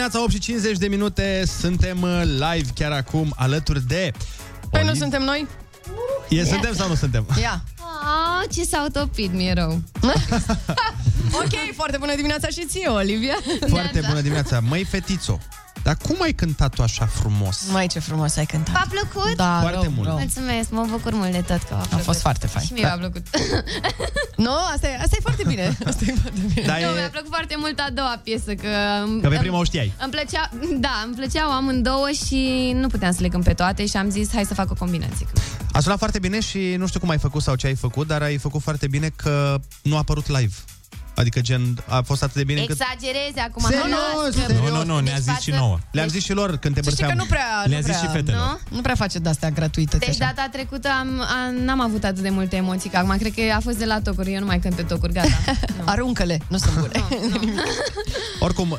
dimineața, 8 și 50 de minute. Suntem uh, live chiar acum alături de... Păi nu suntem noi? E, suntem sau nu suntem? Ia. Oh, ce s-a utopit, mi-e rău. *laughs* Ok, foarte bună dimineața și ție, Olivia. Foarte bună dimineața. Măi, fetițo, dar cum ai cântat tu așa frumos? Mai ce frumos ai cântat. V-a plăcut? Da, Foarte rău, mult. rău. Mulțumesc, mă bucur mult de tot că v-a plăcut. fost foarte fain. Și mie mi-a plăcut. *laughs* Nu, asta e, asta e foarte bine. *laughs* Asta e foarte bine. Da, Nu, e... mi-a plăcut foarte mult a doua piesă, că... Că pe îmi- prima o știai. Îmi plăcea, da, îmi plăceau amândouă și nu puteam să le cânt pe toate și am zis hai să fac o combinație. A sunat foarte bine și nu știu cum ai făcut sau ce ai făcut, dar ai făcut foarte bine că nu a apărut live. Adică gen, a fost atât de bine încât... Exagereze acum. Serios, nu, las, că- serios. Nu, nu, nu, ne-a Deci zis și față- nouă. Le-am zis și lor când te Să știi că bărteam. nu prea... Le-a nu zis prea, și fetelor. Nu? nu prea face de-astea gratuități Deci așa. data trecută am, am, n-am avut atât de multe emoții, că acum cred că a fost de la tocuri, eu nu mai cânt pe tocuri, gata. *laughs* Aruncă-le, nu sunt bune. *laughs* Oricum, uh,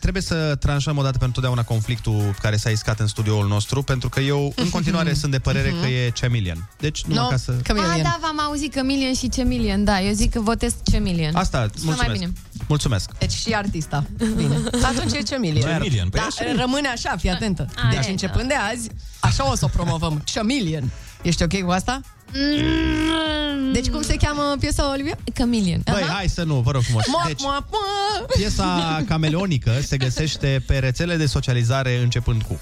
trebuie să tranșăm odată pentru totdeauna conflictul care s-a iscat în studioul nostru, pentru că eu în *laughs* continuare sunt de părere că e Chameleon. Deci, numai No, ca să... Ah, da, v-am auzit Chameleon și Chameleon, da, eu zic că votez Chameleon. Asta, Sună mai mulțumesc. bine. Mulțumesc. Deci și artista. Bine. *laughs* Atunci e Chameleon. Chameleon, păi Da, așa e. rămâne așa, fii atentă. A, Deci e, începând de azi, așa o să o promovăm. Chameleon. Ești ok cu asta? Deci cum se cheamă piesa, Olivia? Chameleon. Băi, hai să nu, vă rog frumos. Moap, Deci, moap, moap. piesa cameleonică se găsește pe rețele de socializare începând cu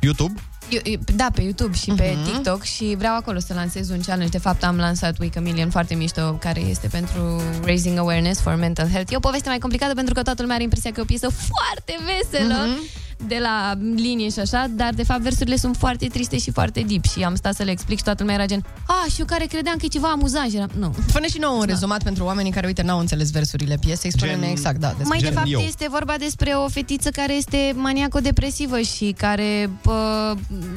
YouTube, Eu, eu- da, pe YouTube și pe Mhm. TikTok și vreau acolo să lansez un challenge. De fapt, am lansat We Chameleon foarte mișto, care este pentru Raising Awareness for Mental Health. E o poveste mai complicată pentru că toată lumea are impresia că e o piesă foarte veselă. Mhm. De la linie și așa, dar de fapt versurile sunt foarte triste și foarte deep și am stat să le explic și toată lumea era gen, a, și eu care credeam că e ceva amuzant și eram, nu. Fă-ne și nouă un rezumat pentru oamenii care, uite, n-au înțeles versurile piesei. Spune-ne Gen- exact, da. despre- Mai de fapt este vorba despre o fetiță care este maniaco-depresivă și care, pă,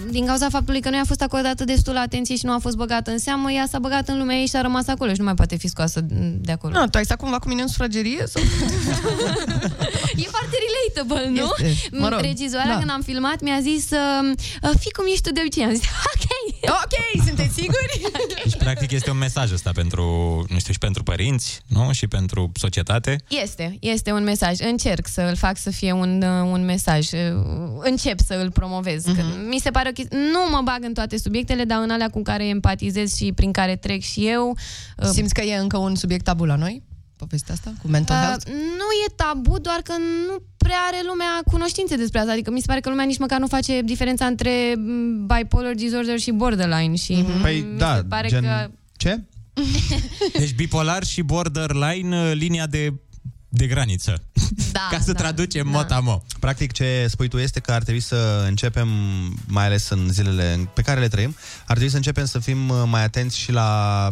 din cauza faptului că nu i-a fost acordată destul atenție și nu a fost băgată în seamă, ea s-a băgat în lumea ei și a rămas acolo și nu mai poate fi scoasă de acolo. Nu, tu ai stat cumva cu mine în sufragerie? Sau? *laughs* E foarte relatable, nu? Este, mă rog, Regizoarea, da. când am filmat, mi-a zis uh, fii cum ești tu de obicei. Am zis, *laughs* ok. Ok, sunteți siguri? *laughs* Deci, practic, este un mesaj ăsta pentru, nu știu, și pentru părinți, nu? Și pentru societate. Este, este un mesaj. Încerc să îl fac să fie un, uh, un mesaj. Uh, Încep să îl promovez. Mhm. Uh-huh. Mi se pare o chestie... Nu mă bag în toate subiectele, dar în alea cu care empatizez și prin care trec și eu. uh, Simți că e încă un subiect tabu la noi? Povestea asta? Cu mental Uh, health? nu e tabu, doar că nu prea are lumea cunoștințe despre asta. Adică mi se pare că lumea nici măcar nu face diferența între m, bipolar disorder și borderline. Și Păi mi da, se pare gen... că... Ce? *laughs* Deci bipolar și borderline, uh, linia de, de graniță. *laughs* Da, Ca să da, traducem da. mot-a-mo. Practic ce spui tu este că ar trebui să începem, mai ales în zilele pe care le trăim, ar trebui să începem să fim uh, mai atenți și la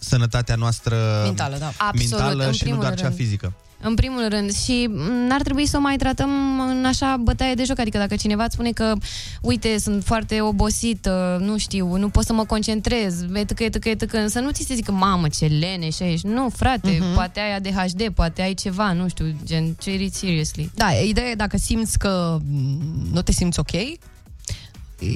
sănătatea noastră Mentală, da. Absolut, mentală în și nu primul doar cea rând. fizică. În primul rând. Și n-ar trebui să o mai tratăm în așa bătaie de joc. Adică dacă cineva îți spune că, uite, sunt foarte obosit, uh, nu știu, nu pot să mă concentrez, etc, etc, etc, însă nu ți se zică, mamă, ce lene și ești. Nu, frate, Mhm. poate ai ADHD, poate ai ceva, nu știu, gen, treat it seriously. Da, ideea e dacă simți că mm, nu te simți ok,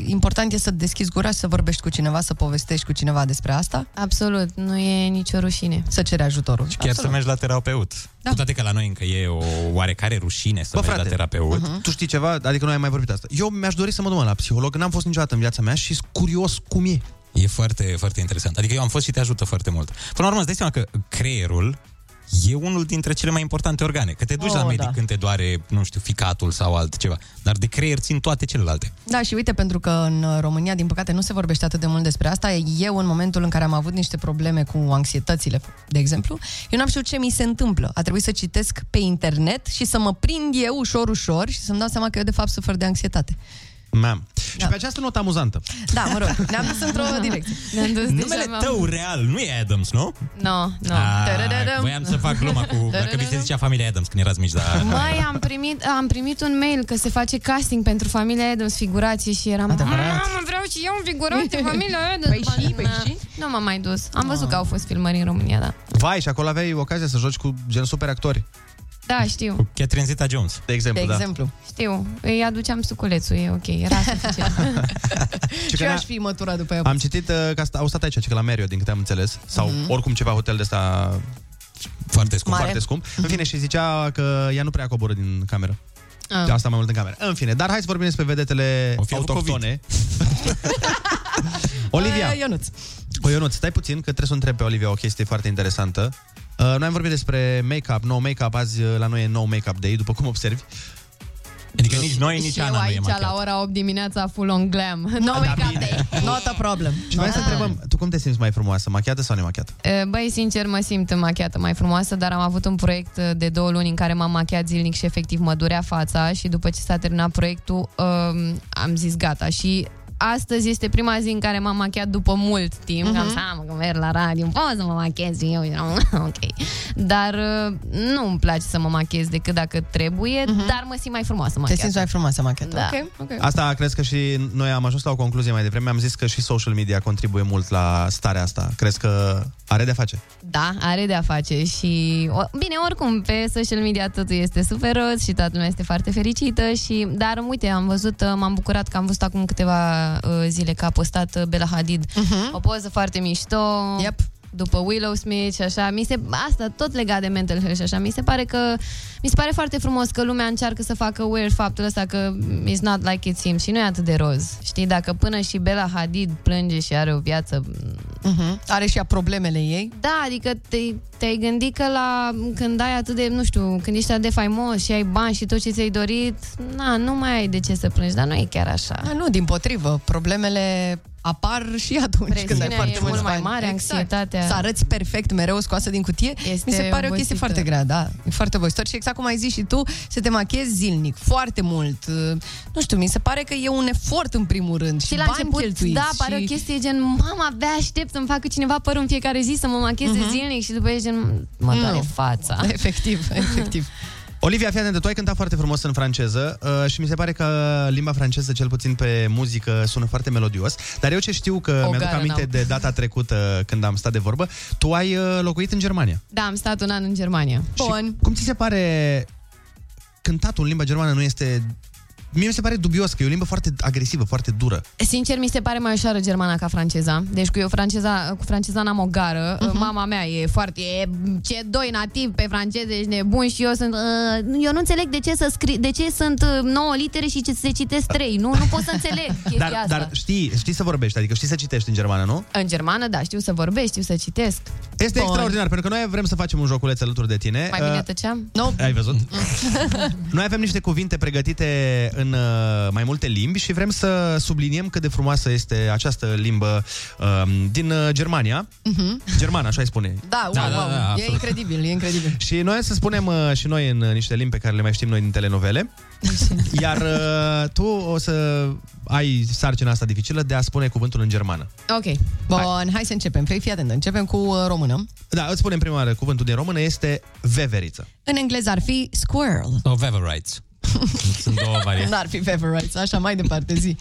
important e să deschizi gura și să vorbești cu cineva, să povestești cu cineva despre asta. Absolut, nu e nicio rușine. Să ceri ajutorul. Și chiar să mergi la terapeut. Da. Cu toate că la noi încă e o oarecare rușine să Bă, mergi frate, la terapeut. uh-huh. tu știi ceva? Adică noi am mai vorbit asta. Eu mi-aș dori să mă duc mă, la psiholog, n-am fost niciodată în viața mea și sunt curios cum e. E foarte, foarte interesant. Adică eu am fost și te ajută foarte mult. Până la urmă, îți dai seama că creierul e unul dintre cele mai importante organe. Că te duci Oh, la medic da. când te doare, nu știu, ficatul sau altceva. Dar de creier țin toate celelalte. Da, și uite, pentru că în România, din păcate, nu se vorbește atât de mult despre asta, eu, în momentul în care am avut niște probleme cu anxietățile, de exemplu, eu n-am știut ce mi se întâmplă. A trebuit să citesc pe internet și să mă prind eu ușor, ușor și să-mi dau seama că eu, de fapt, sufer de anxietate. Mam. Da. Și pe această notă amuzantă. Da, mă rog, ne-am dus într-o *laughs* direcție. Ne-am dus Numele deja, tău real nu e Adams, nu? No, no. Ah, voiam să fac gluma cu... *laughs* Dacă vi se zicea familia Adams când erați mici, dar... Mai am primit, am primit un mail că se face casting pentru familia Adams figurație și eram Mamă, vreau și eu un figurație *laughs* familia Adams Păi și, păi și? Nu m-am mai dus Am văzut că au fost filmări în România, da Vai, și acolo aveai ocazia să joci cu gen super actori. Da, știu, Catherine Zeta-Jones. De exemplu, De da. exemplu. știu Îi aduceam suculețul, e ok, era suficient *laughs* Și Și că eu ne- aș fi mătura după ea. Am citit uh, că asta, au stat aici, că la Marriott, din câte am înțeles, sau Mhm. oricum ceva hotel de ăsta foarte scump. Mare. Foarte scump. În fine, și zicea că ea nu prea coboră din cameră. Ah. De asta mai mult în cameră. În fine, dar hai să vorbim despre vedetele O fi avut autohtone. *laughs* Olivia, Uh, Ionuț. o Ionuț, stai puțin că trebuie să o întreb pe Olivia o chestie foarte interesantă. Uh, noi am vorbit despre make-up, nou make-up, azi uh, la noi e nou make-up day, după cum observi. Adică nici noi, nici Și Ana eu nu e aici machiat. la ora 8 dimineața full on glam No make-up day Not a problem. Și vreau să întrebăm, tu cum te simți mai frumoasă, machiată sau nemachiată? E, Băi, sincer, mă simt machiată mai frumoasă, dar am avut un proiect de două luni în care m-am machiat zilnic și efectiv mă durea fața și după ce s-a terminat proiectul um, am zis gata și astăzi este prima zi în care m-am machiat după mult timp, Mhm. mm-hmm. am seama că merg la radio, pot să mă machez și eu, și *laughs* eram, ok. Dar uh, nu îmi place să mă machez decât dacă trebuie, dar mă simt mai frumoasă Te machiată. simți mai frumoasă machetă. Da. Ok, ok. Asta crezi că și noi am ajuns la o concluzie mai devreme, am zis că și social media contribuie mult la starea asta. Crezi că are de face? Da, are de-a face și... O, bine, oricum, pe social media totul este super roz și toată lumea este foarte fericită și... Dar, uite, am văzut, uh, m-am bucurat că am văzut acum câteva uh, zile că a postat uh, Bella Hadid Mhm. o poză foarte mișto. Yep. După Willow Smith și așa, mi se, asta tot legat de mental health și așa, mi se pare că, mi se pare foarte frumos că lumea încearcă să facă weird faptul ăsta că it's not like it seems și nu e atât de roz, știi, dacă până și Bella Hadid plânge și are o viață Mhm. Are și ea problemele ei. da, adică te, te-ai gândit că la când ai atât de, nu știu, când ești atât de faimos și ai bani și tot ce ți-ai dorit, na, nu mai ai de ce să plângi, dar nu e chiar așa. Da, nu, din potrivă. Problemele apar și atunci când ai Presiunea foarte e mulți mult mai bani. mare, anxietatea. Să arăți perfect, mereu scoasă din cutie, Este mi se pare o chestie obositor. foarte grea, da. E foarte obositor și exact cum ai zis și tu, să te machiezi zilnic, foarte mult. Uh, Nu știu, mi se pare că e un efort în primul rând și, Și la bani început, cheltuiți da, pare și... o chestie gen, mama, abia aștept să-mi facă cineva părul în fiecare zi, să mă macheze Mhm. zilnic și după e gen, mă doare Nu. fața. Efectiv, efectiv. *laughs* Olivia, fii atentă, tu ai cântat foarte frumos în franceză uh, și mi se pare că limba franceză, cel puțin pe muzică, sună foarte melodios. Dar eu ce știu că O mi-aduc gară aminte n-am. de data trecută când am stat de vorbă, tu ai uh, locuit în Germania. Da, am stat un an în Germania. Bun. Cum ți se pare cântatul în limba germană nu este... Mie mi se pare dubios că e o limbă foarte agresivă, foarte dură. Sincer, mi se pare mai ușoară germana ca franceza. Deci cu eu franceza, cu franceza n-am o gară. Mhm. Uh-huh. Mama mea e foarte... E ce doi nativ pe franceză, ești nebun și eu sunt... Uh, eu nu înțeleg de ce să scri, de ce sunt uh, 9 litere și ce se citesc 3. Nu, nu pot să înțeleg *laughs* chestia Dar, asta. dar știi, știi să vorbești, adică știi să citești în germană, nu? În germană, da, știu să vorbesc, știu să citesc. Este extraordinar, pentru că noi vrem să facem un joculeț alături de tine. Mai Uh, bine tăceam? Nu. Ai văzut? *laughs* Noi avem niște cuvinte pregătite în uh, mai multe limbi și vrem să subliniem cât de frumoasă este această limbă um, din uh, Germania. Mhm. Germană, așa îi spune. Da, wow, Da, da, da, wow. da, e absolut. incredibil, e incredibil. Și noi să spunem uh, și noi în uh, niște limbi pe care le mai știm noi din telenovele. Iar uh, tu o să ai sarcina asta dificilă de a spune cuvântul în germană. Ok. Bun, hai, hai să începem. Păi fii atent, începem cu uh, română. Da, îți spunem prima oară cuvântul din română este veveriță. În engleză ar fi squirrel. Sau favorites. *laughs* Sunt două variante. N-ar fi favorites, așa mai departe zi.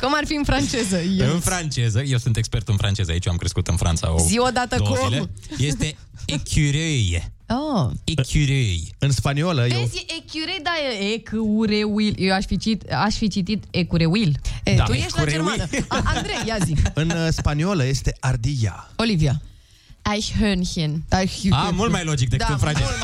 Cum ar fi în franceză? În franceză, eu sunt expert în franceză aici, am crescut în Franța o Zi odată două cum. zile. Este écureuil. Oh. Écureuil. În spaniolă eu... Vezi, ecure, da, e ecureuil. Eu aș fi, cit, aș fi citit ecureuil. E, Da. tu ești la Ecureuil. germană. A, Andrei, ia zi. În uh, spaniolă este ardilla. Olivia. Eichhörnchen. Ah, mult mai logic decât Da, în franceză. *laughs*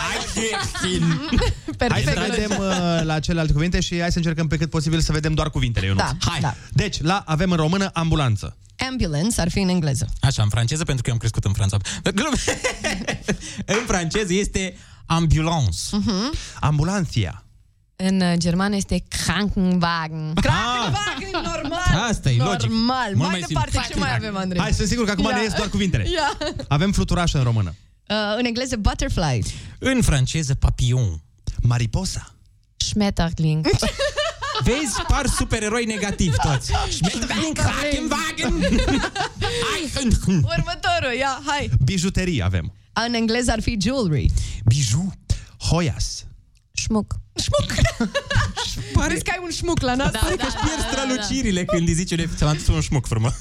Hai să vedem uh, la celelalte cuvinte și hai să încercăm pe cât posibil să vedem doar cuvintele, Ionuț. Da, hai. da. Deci, la avem în română ambulanță. Ambulance ar fi în engleză. Așa, în franceză, pentru că eu am crescut în Franța. Glume. *laughs* în franceză este ambulance. Mhm. Ambulanția. În uh, germană este Krankenwagen. Krankenwagen, normal. Asta e logic. Normal. Mult mai mai departe, simplu. ce mai avem, Andrei? Hai, sunt sigur că acum Ia. ne ies doar cuvintele. Ia. Avem fluturașă în română. Uh, în engleză, butterfly. În franceză, papillon. Mariposa. Schmetterling. Vezi, par supereroi negativi toți. Schmetterling, Krakenwagen. Următorul, ia, hai. Bijuterii avem. În engleză ar fi jewelry. Biju. Hoias. Șmuc. Șmuc. *laughs* Pare că ai un șmuc la nas. Da, Pare că își pierd strălucirile când îi zice unei- ți-am adus un șmuc frumos.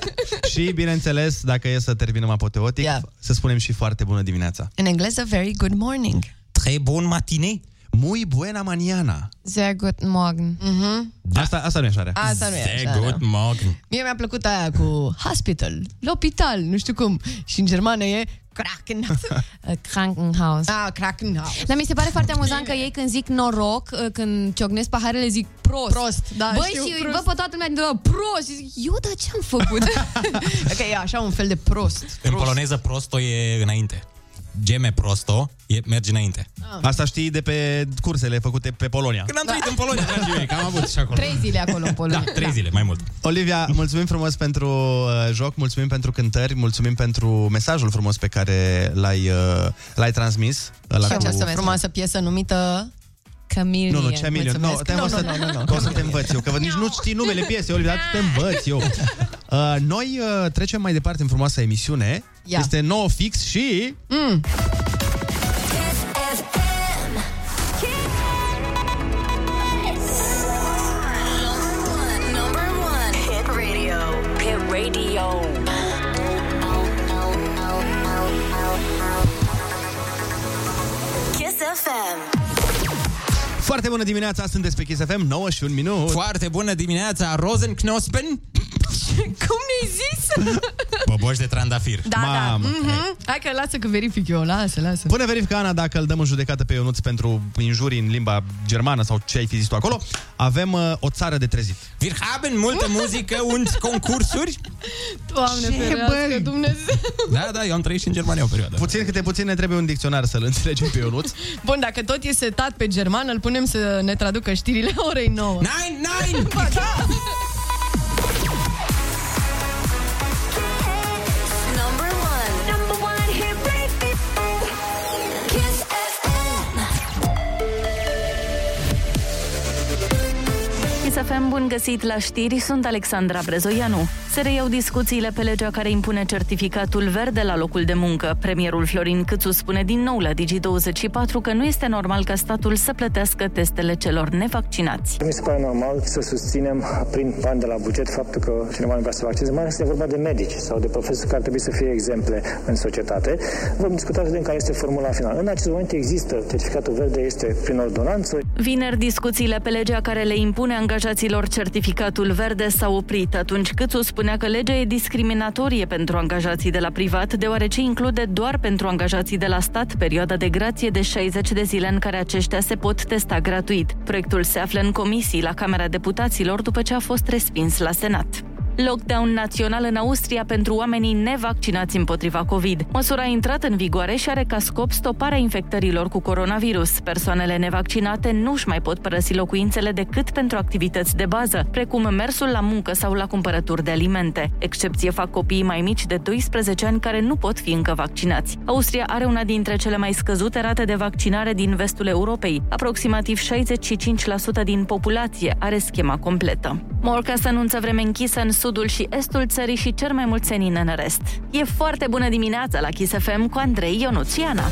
*laughs* și, bineînțeles, dacă e să terminăm apoteotic, Ia. să spunem și foarte bună dimineața. În engleză, very good morning. Très bon matinee. Muy buena mañana. Sehr guten Morgen. Mhm. Da. Asta, asta nu e așa rea. Asta nu e Sehr așa, good da. morgen. Mie mi-a plăcut aia cu hospital, l'hopital, nu știu cum. Și în germană e Kraken. *laughs* Uh, Krankenhaus. ah, Krakenhaus. Dar mi se pare foarte amuzant că ei când zic noroc, uh, când ciocnesc paharele, zic prost. Prost, da, Băi, știu, și prost. văd pe toată lumea din ăla, prost. Și zic, eu, dar ce am făcut? *laughs* *laughs* Ok, e așa un fel de prost. În poloneză, prosto e înainte. Geme prosto e, merge înainte. Asta știi de pe cursele făcute pe Polonia. Când am trăit în Polonia, *laughs* dragii mei, că am avut și acolo. Trei zile acolo în Polonia. Da, trei zile, mai mult. Olivia, mulțumim frumos pentru uh, joc, mulțumim pentru cântări, mulțumim pentru mesajul frumos pe care l-ai, uh, l-ai transmis. Ăla Și cu- această frumoasă piesă numită Chameleon. Nu, nu, Chameleon. Nu, Mulțumesc. te Nu, o să, nu, nu, nu, nu. că o să te învăț eu, că nici nu știi numele piesei, Olivia, dar te învăț eu. *laughs* Uh, noi uh, trecem mai departe în frumoasa emisiune. Ia. Este 9 fix și... Mm. Number one. Hit radio. Hit radio. Kiss FM. Foarte bună dimineața, sunteți pe Kiss FM, 9 și un minut. Foarte bună dimineața, Rosenknospen. *laughs* Cum mi-ai zis? Boboși de trandafir. Da, Mamă. da. Mhm. Hai că lasă că verific eu, lasă, lasă. Până verifică Ana dacă îl dăm în judecată pe Ionuț pentru injurii în limba germană sau ce ai fi zis tu acolo, avem uh, o țară de trezit. Wir haben multă muzică *laughs* und concursuri. Doamne, Ce, ferească, băi? Dumnezeu. Da, da, eu am trăit și în Germania o perioadă. Puțin câte puțin ne trebuie un dicționar să-l înțelegem pe Ionuț. Bun, dacă tot e setat pe germană, îl punem să ne traducă știrile orei 9. Nein, nein! Ba, da. FM, bun găsit la știri, sunt Alexandra Brezoianu. Se reiau discuțiile pe legea care impune certificatul verde la locul de muncă. Premierul Florin Câțu spune din nou la Digi24 că nu este normal ca statul să plătească testele celor nevaccinați. Mi se pare normal să susținem prin bani de la buget faptul că cineva nu vrea să vaccineze, mai ales este vorba de medici sau de profesori care trebuie să fie exemple în societate. Vom discuta să vedem care este formula finală. În acest moment există certificatul verde, este prin ordonanță. Vineri, discuțiile pe legea care le impune angajaților certificatul verde s-au oprit. Atunci Câțu spunea că legea e discriminatorie pentru angajații de la privat, deoarece include doar pentru angajații de la stat perioada de grație de 60 de zile în care aceștia se pot testa gratuit. Proiectul se află în comisii la Camera Deputaților după ce a fost respins la Senat. Lockdown național în Austria pentru oamenii nevaccinați împotriva COVID. Măsura a intrat în vigoare și are ca scop stoparea infectărilor cu coronavirus. Persoanele nevaccinate nu își mai pot părăsi locuințele decât pentru activități de bază, precum mersul la muncă sau la cumpărături de alimente. Excepție fac copiii mai mici de 12 ani care nu pot fi încă vaccinați. Austria are una dintre cele mai scăzute rate de vaccinare din vestul Europei. Aproximativ 65% din populație are schema completă. Morcas anunță vreme închisă în sudul și estul țării și cer mai mulți senin în rest. E foarte bună dimineața la Kiss FM cu Andrei Ionuțiana.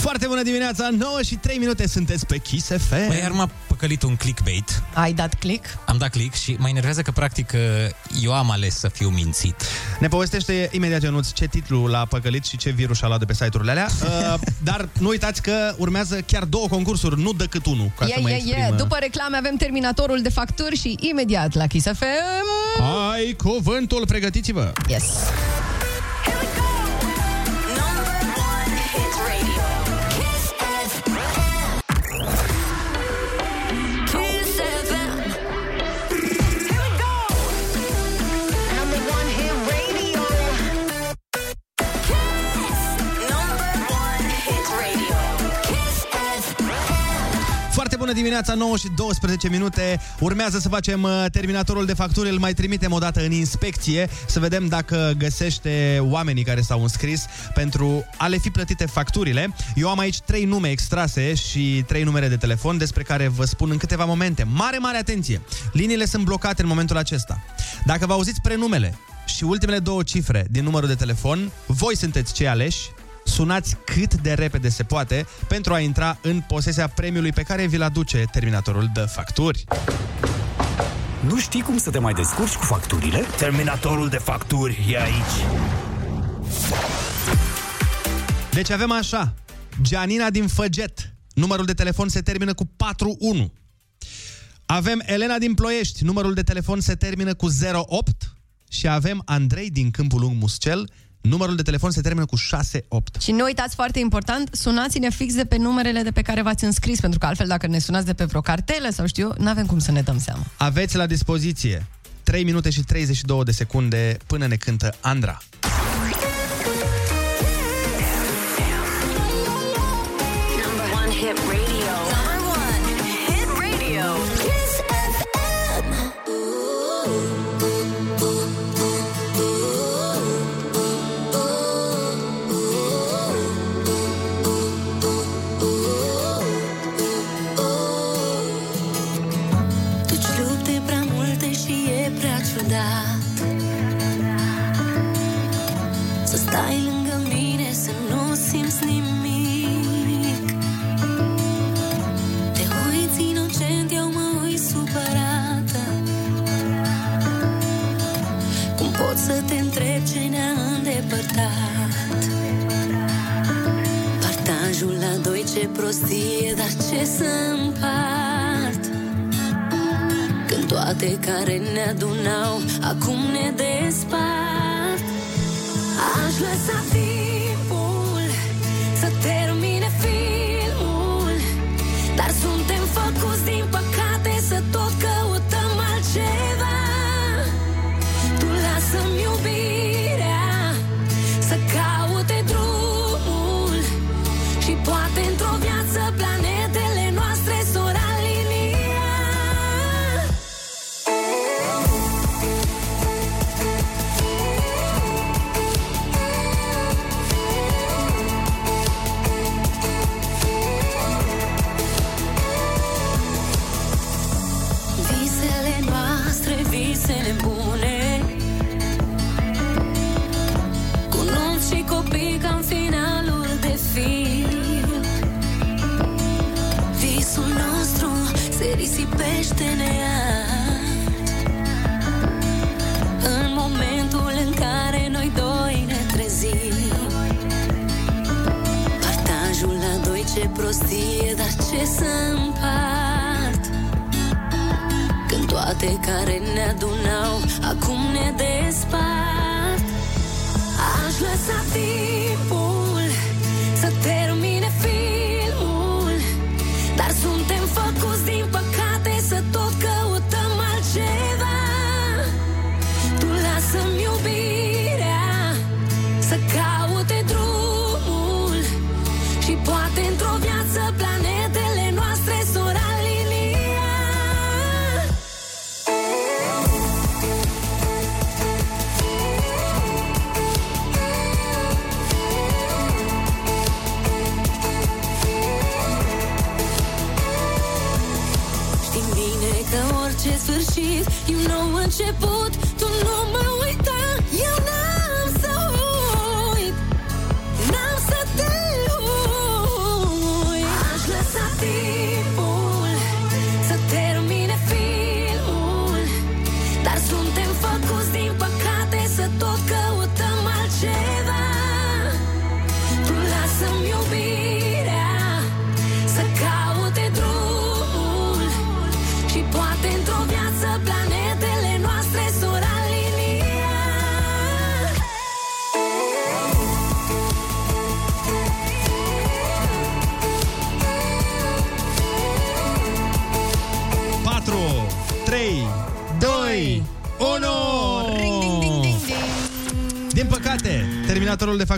Foarte bună dimineața, 9 și 3 minute sunteți pe Kiss FM. Băi, iar m-a păcălit un clickbait. Ai dat click? Am dat click și mă enervează că, practic, eu am ales să fiu mințit. Ne povestește imediat Ionuț ce titlu l-a păcălit și ce virus a luat de pe site-urile alea. *laughs* Uh, dar nu uitați că urmează chiar două concursuri, nu decât unul. Ca să Yeah, mă yeah, exprim, yeah. uh, După reclame avem terminatorul de facturi și imediat la Kiss FM... Ai cuvântul, pregătiți-vă! Yes! Foarte bună dimineața, 9 și 12 minute. Urmează să facem uh, terminatorul de facturi, îl mai trimitem o dată în inspecție să vedem dacă găsește oamenii care s-au înscris pentru a le fi plătite facturile. Eu am aici trei nume extrase și trei numere de telefon despre care vă spun în câteva momente. Mare, mare atenție! Liniile sunt blocate în momentul acesta. Dacă vă auziți prenumele și ultimele două cifre din numărul de telefon, voi sunteți cei aleși sunați cât de repede se poate pentru a intra în posesia premiului pe care vi-l aduce terminatorul de facturi. Nu știi cum să te mai descurci cu facturile? Terminatorul de facturi e aici. Deci avem așa, Gianina din Făget, numărul de telefon se termină cu 41. Avem Elena din Ploiești, numărul de telefon se termină cu 08 și avem Andrei din Câmpul Lung Muscel, numărul de telefon se termină cu 68. Și nu uitați, foarte important, sunați-ne fix de pe numerele de pe care v-ați înscris, pentru că altfel dacă ne sunați de pe vreo cartelă sau știu, nu avem cum să ne dăm seama. Aveți la dispoziție 3 minute și 32 de secunde până ne cântă Andra.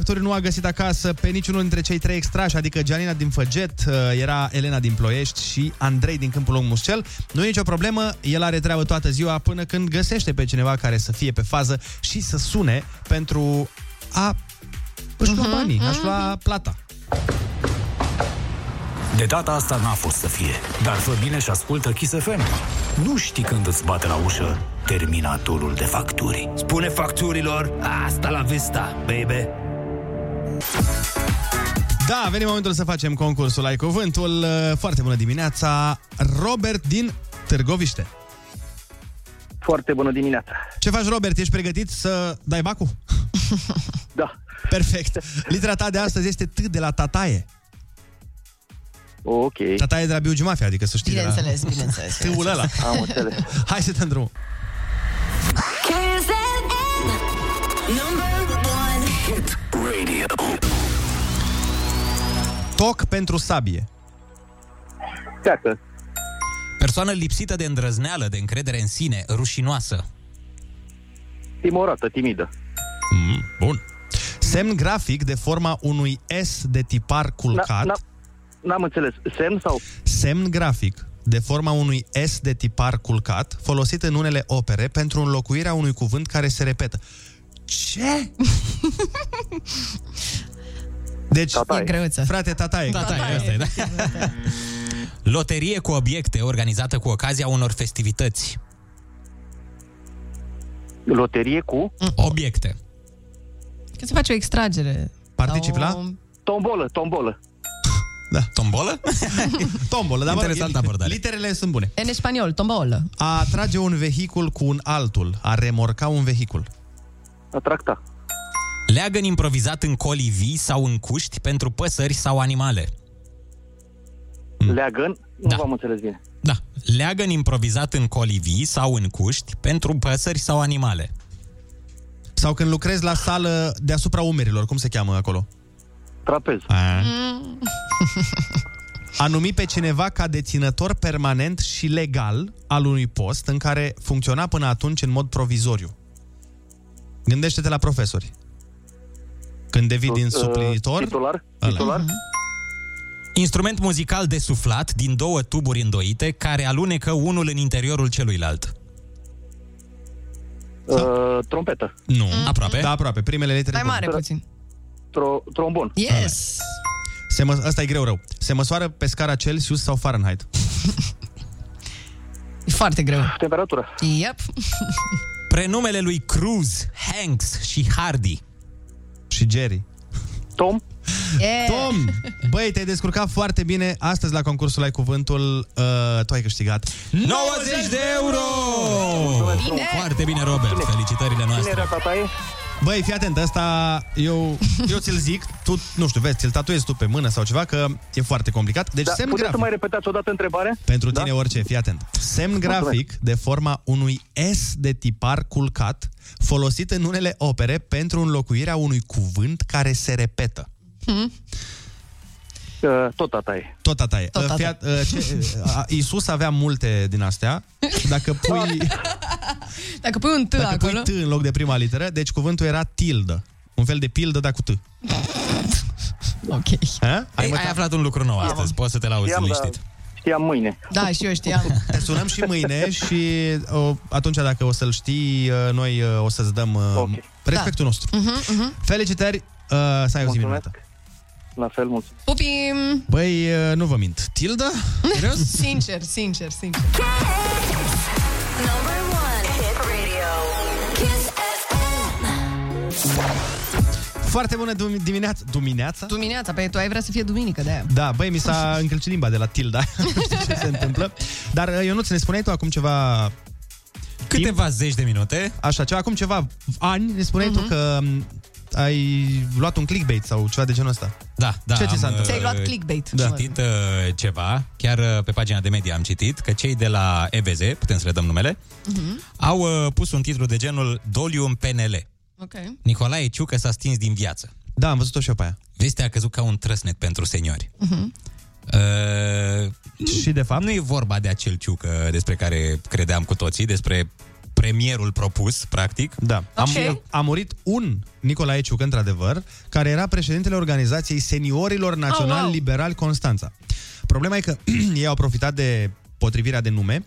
Terminatorul de facturi nu a găsit acasă pe niciunul dintre cei trei extrași, adică Gianina din Făget, uh, era Elena din Ploiești și Andrei din Câmpul Lung Muscel. Nu e nicio problemă, el are treabă toată ziua până când găsește pe cineva care să fie pe fază și să sune pentru a își lua banii, a-și lua plata. De data asta n-a fost să fie, dar fă bine și ascultă Kiss FM. Nu știi când îți bate la ușă terminatorul de facturi. Spune facturilor, asta la vista, baby. Da, a venit momentul să facem concursul Ai Cuvântul. Uh, Foarte bună dimineața, Robert din Târgoviște. Foarte bună dimineața. Ce faci, Robert? Ești pregătit să dai bacul? *laughs* Da. Perfect. Litera ta de astăzi este T de la tataie. Ok. Tataie de la Biugi Mafia, adică să știi. Bineînțeles, de la... bineînțeles. *laughs* T-ul ăla. Am înțeles. *laughs* Hai să te îndrum. Kiss FM. Number one. Hit Radio. Toc pentru sabie. Teacă. Persoană lipsită de îndrăzneală, de încredere în sine, rușinoasă. Timorată, timidă. Mm, bun. Semn grafic de forma unui S de tipar culcat. Na- N-am înțeles. Semn sau? Semn grafic de forma unui S de tipar culcat, folosit în unele opere pentru înlocuirea unui cuvânt care se repetă. Ce? *laughs* Deci, E greuță. frate, tataie. Tataie, asta e, da. Loterie cu obiecte organizată cu ocazia unor festivități. Loterie cu? Obiecte. Când se face o extragere. Particip sau... la? Tombolă, tombolă. Da. Tombolă? *laughs* Tombolă, dar mă rog, Interesantă li- abordare. Literele sunt bune. În spaniol, tombolă. A trage un vehicul cu un altul, a remorca un vehicul. Atracta. Leagăn improvizat în colivii sau în cuști pentru păsări sau animale. Leagăn? Nu Da. v-am înțeles bine. Da. Leagăn improvizat în colivii sau în cuști pentru păsări sau animale. Sau când lucrezi la sală deasupra umerilor, cum se cheamă acolo? Trapez. A, a numi pe cineva ca deținător permanent și legal al unui post în care funcționa până atunci în mod provizoriu. Gândește-te la profesori. Când devii din Uh, suplinitor... Titular? ăla. Titular? Instrument muzical desuflat din două tuburi îndoite care alunecă unul în interiorul celuilalt. Uh, trompetă. Nu. Aproape. Da, aproape. Primele litere. Mai bune. mare puțin. Tro- trombon. Yes! Se mă... Asta e greu rău. Se măsoară pe scara Celsius sau Fahrenheit? *laughs* E foarte greu. Temperatură. Yep. *laughs* Prenumele lui Cruz, Hanks și Hardy. Și Jerry. Tom? Yeah. Tom, băi, te-ai descurcat foarte bine astăzi la concursul Ai Cuvântul. Uh, tu ai câștigat 90 de euro! Bine. Foarte bine, Robert. Felicitările noastre. Băi, fii atent, asta eu, eu ți-l zic, tu, nu știu, vezi, ți-l tatuezi tu pe mână sau ceva, că e foarte complicat. Deci Da, semn puteți să grafic. mai repetați o dată întrebarea? Pentru Da? tine orice, fii atent. Semn Mulțumesc. grafic de forma unui S de tipar culcat, folosit în unele opere pentru înlocuirea unui cuvânt care se repetă. Uh, tot tata e. Tot tata e. Tot Uh, tata. fii at- uh, ce, uh, Iisus avea multe din astea. Dacă *laughs* pui, *laughs* Dacă pui un T dacă pui acolo... T în loc de prima literă, deci cuvântul era tildă. Un fel de pildă, dar cu T. *laughs* Ok. Ha? Ai, ai aflat un lucru nou astăzi, poți să te lauzi Știam, dar liniștit. știam mâine. Da, și eu știam. Te sunăm și mâine și o, atunci dacă o să-l știi, uh, noi uh, o să-ți dăm uh, Ok. respectul nostru. Mhm, mhm. Felicitări, uh, să ai o zi minunată. La fel, mulțumesc. Pupim! Băi, uh, nu vă mint. Tilda? Serios? *laughs* Sincer, sincer, sincer. Number one hit radio. Kiss FM. Foarte bună dum- dimineața. Dimineața? Dimineața, pe tu ai vrea să fie duminică de aia. Da, băi, mi s-a *laughs* încălcit limba de la Tilda. *laughs* nu știu ce se întâmplă. Dar, uh, Ionuț, ne spuneai tu acum ceva... Câteva zeci de minute. Așa, ceva, acum ceva ani, ne spuneai tu că um, ai luat un clickbait sau ceva de genul ăsta. Da, da. Ce ți s-a am, întâmplat? Ți-ai luat uh, clickbait. Am citit uh, ceva, chiar uh, pe pagina de media am citit, că cei de la EVZ, putem să le dăm numele, Mhm. au uh, pus un titlu de genul Doliu în PNL. Ok. Nicolae Ciucă s-a stins din viață. Da, am văzut-o și eu pe aia. Vestea a căzut ca un trăsnet pentru seniori. Mhm. Uh, și de fapt? Nu e vorba de acel ciucă despre care credeam cu toții, despre premierul propus, practic. Da. A, mu- a murit un Nicolae Ciucă, într-adevăr, care era președintele organizației Seniorilor Naționali Oh, wow. Liberali Constanța. Problema e că *clears throat* ei au profitat de potrivirea de nume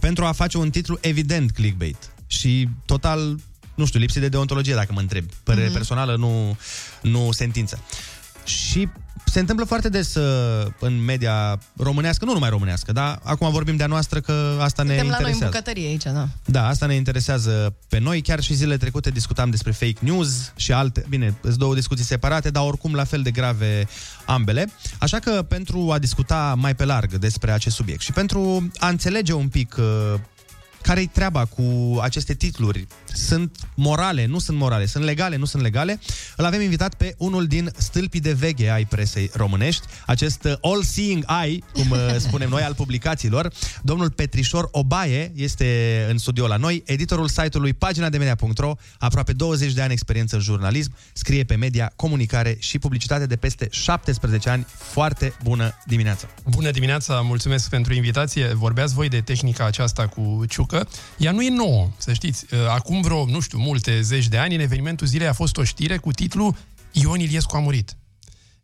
pentru a face un titlu evident clickbait și total, nu știu, lipsit de deontologie, dacă mă întreb. Părere Mhm. personală, nu, nu sentință. Și se întâmplă foarte des uh, în media românească, nu numai românească, dar acum vorbim de-a noastră că asta ne Suntem la noi în interesează. bucătărie aici, da. Da, asta ne interesează pe noi. Chiar și zilele trecute discutam despre fake news și alte... Bine, sunt două discuții separate, dar oricum la fel de grave ambele. Așa că pentru a discuta mai pe larg despre acest subiect și pentru a înțelege un pic uh, care-i treaba cu aceste titluri? Sunt morale, nu sunt morale, sunt legale, nu sunt legale? Îl avem invitat pe unul din stâlpii de veche ai presei românești, acest uh, all-seeing eye, cum uh, *laughs* spunem noi, al publicațiilor. Domnul Petrișor Obaie este în studio la noi, editorul site-ului pagina de media.ro, aproape 20 de ani experiență în jurnalism, scrie pe media, comunicare și publicitate de peste 17 ani. Foarte bună dimineața! Bună dimineața, mulțumesc pentru invitație. Vorbeați voi de tehnica aceasta cu ciucă. Ea nu e nouă, să știți. Acum vreo, nu știu, multe zeci de ani, în evenimentul zilei a fost o știre cu titlul Ion Iliescu a murit.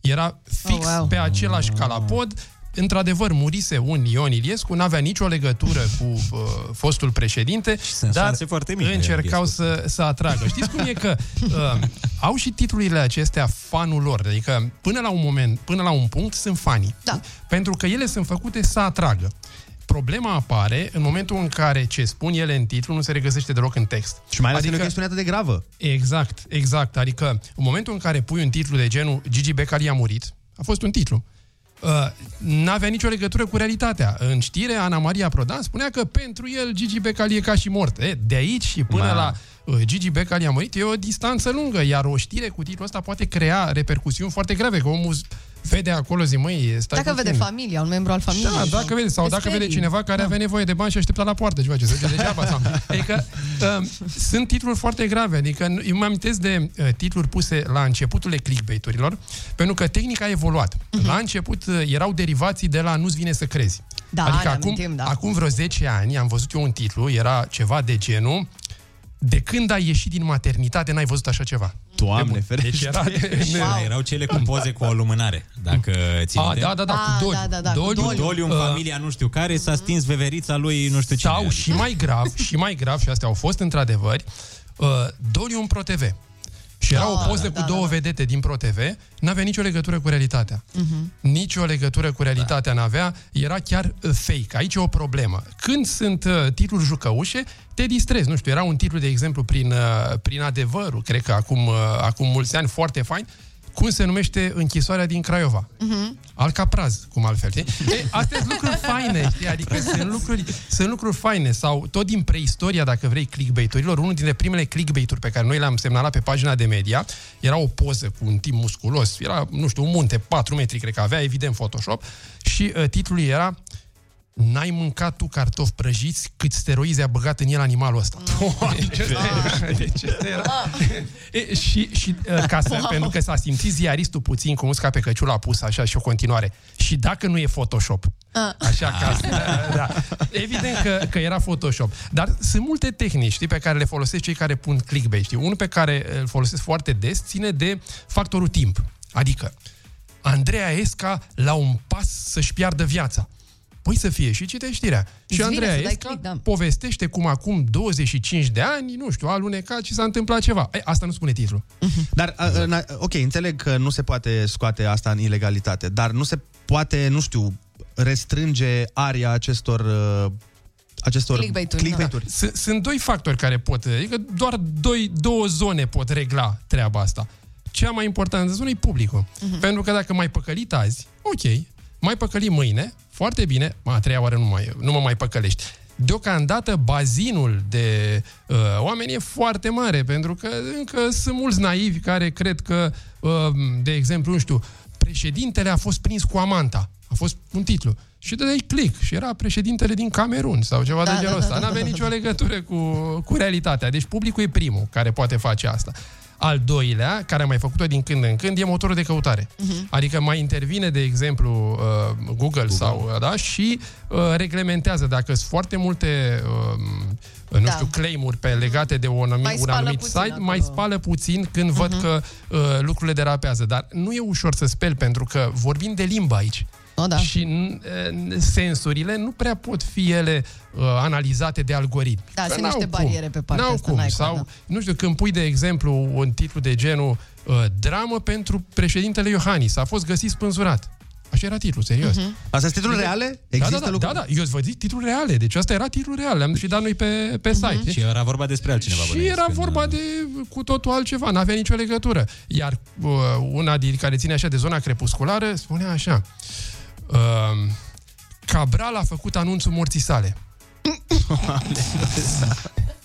Era fix oh, wow. pe același calapod. Într-adevăr, murise un Ion Iliescu, n-avea nicio legătură cu uh, fostul președinte, sunt dar șanse foarte mici, încercau să, să atragă. Știți cum e că uh, au și titlurile acestea fanul lor, adică până la un moment, până la un punct sunt fanii. Da. Pentru că ele sunt făcute să atragă. Problema apare în momentul în care ce spun ele în titlu nu se regăsește deloc în text. Și mai ales adică... că e o chestiune atât de gravă. Exact, exact. Adică în momentul în care pui un titlu de genul Gigi Becali a murit, a fost un titlu. Uh, n-avea nicio legătură cu realitatea. În știre, Ana Maria Prodan spunea că pentru el Gigi Becali e ca și mort. E, de aici și până Ma. la uh, Gigi Becali a murit e o distanță lungă, iar o știre cu titlul ăsta poate crea repercusiuni foarte grave, că omul vede acolo, zi, măi, stai Dacă puțin. vede familia, un membru al familiei. Da, dacă vede, sau Te dacă vede sperii. cineva care avea nevoie de bani și aștepta la poartă ceva ce se duce degeaba. Sau. *laughs* Adică uh, sunt titluri foarte grave. Adică eu mă amintesc de uh, titluri puse la începutul clickbait-urilor, pentru că tehnica a evoluat. Mhm. La început uh, erau derivații de la nu-ți vine să crezi. Da, adică ne acum, amintim, da. acum vreo 10 ani am văzut eu un titlu, era ceva de genul de când ai ieșit din maternitate, n-ai văzut așa ceva. Doamne, Deci ferește! era... Wow. Erau cele cu poze cu o lumânare, dacă ții A, minte. da, da, da, Ah, cu Doliu. da, da, da, cu Doliu, Doliu. Doliu în Uh, familia nu știu care s-a stins veverița lui nu știu cine. Sau și mai grav, și mai grav, și astea au fost într-adevăr, uh, Doliu în ProTV. Și era Ah, o poză da, cu da, două da. vedete din ProTV, n-avea nicio legătură cu realitatea. Mhm. Nicio legătură cu realitatea n-avea, era chiar uh, fake. Aici e o problemă. Când sunt uh, titluri jucăușe, te distrezi. Nu știu, era un titlu, de exemplu, prin, uh, prin adevărul, cred că acum, uh, acum mulți ani, foarte fain, cum se numește închisoarea din Craiova. Mhm. Alcapraz, cum altfel. știi? E, astea sunt lucruri faine, știi? Adică *laughs* sunt lucruri, sunt lucruri faine. Sau tot din preistoria, dacă vrei, clickbait-urilor, unul dintre primele clickbait-uri pe care noi le-am semnalat pe pagina de media, era o poză cu un tip musculos, era, nu știu, un munte, 4 metri, cred că avea, evident, Photoshop, și uh, titlul era N-ai mâncat tu cartofi prăjiți cât steroizi a băgat în el animalul ăsta. Deci ăsta era- deci ăsta era. E, și, și uh, ca să, Wow. pentru că s-a simțit ziaristul puțin cu musca pe căciul a pus așa și o continuare. Și dacă nu e Photoshop, Așa ca da, da. Evident că, că era Photoshop. Dar sunt multe tehnici știi, pe care le folosesc cei care pun clickbait. Știi? Unul pe care îl folosesc foarte des ține de factorul timp. Adică, Andreea Esca la un pas să-și piardă viața. Păi să fie și citești știrea. Îți și vine Andreea să dai Esca click, da. povestește cum acum 25 de ani, nu știu, a alunecat și s-a întâmplat ceva. E, asta nu spune titlul. Dar, a, a, ok, înțeleg că nu se poate scoate asta în ilegalitate, dar nu se poate, nu știu, restrânge aria acestor uh, acestor Clickbait-uri, clickbait-uri. Sunt, sunt doi factori care pot, adică doar doi, două zone pot regla treaba asta. Cea mai importantă zonă e publicul. Mhm. Pentru că dacă mai păcălit azi, ok, mai păcăli mâine, foarte bine, mă, a treia oară nu, mai, nu mă mai păcălești. Deocamdată bazinul de uh, oameni e foarte mare, pentru că încă sunt mulți naivi care cred că, uh, de exemplu, nu știu, președintele a fost prins cu amanta. A fost un titlu. Și dădeai click și era președintele din Camerun sau ceva Da, de genul da, ăsta. da, da, N-avea da, nicio da. legătură cu, cu realitatea. Deci publicul e primul care poate face asta. Al doilea, care a mai făcut-o din când în când, e motorul de căutare. Mhm. Adică mai intervine, de exemplu, uh, Google, Google. sau uh, da, și uh, reglementează. Dacă sunt foarte multe uh, nu Da. știu, claim-uri pe legate de un anumit, Mai un spală anumit puțin site, acolo. Mhm. mai spală puțin când uh-huh. văd că uh, lucrurile derapează. Dar nu e ușor să speli, pentru că vorbim de limbă aici. O, da. Și n- sensurile nu prea pot fi ele uh, analizate de algoritmi. Da, Că sunt n-au niște cum. bariere pe partea N-au asta, cum. n-ai cum, Sau, da. nu știu, când pui, de exemplu, un titlu de genul uh, Dramă pentru președintele Iohannis. A fost găsit spânzurat. Așa era titlul, serios. Mhm. Astea sunt titluri reale? Da, Există da, da, lucruri? da, da, eu îți vă zic titluri reale. Deci asta era titlul real. Le-am și dat noi pe, pe Mhm. site. Și era vorba despre altcineva. Și bănuiesc, era când, vorba de cu totul altceva, n-avea nicio legătură. Iar uh, una din care ține așa de zona crepusculară spunea așa. Uh, Cabral a făcut anunțul morții sale. *laughs*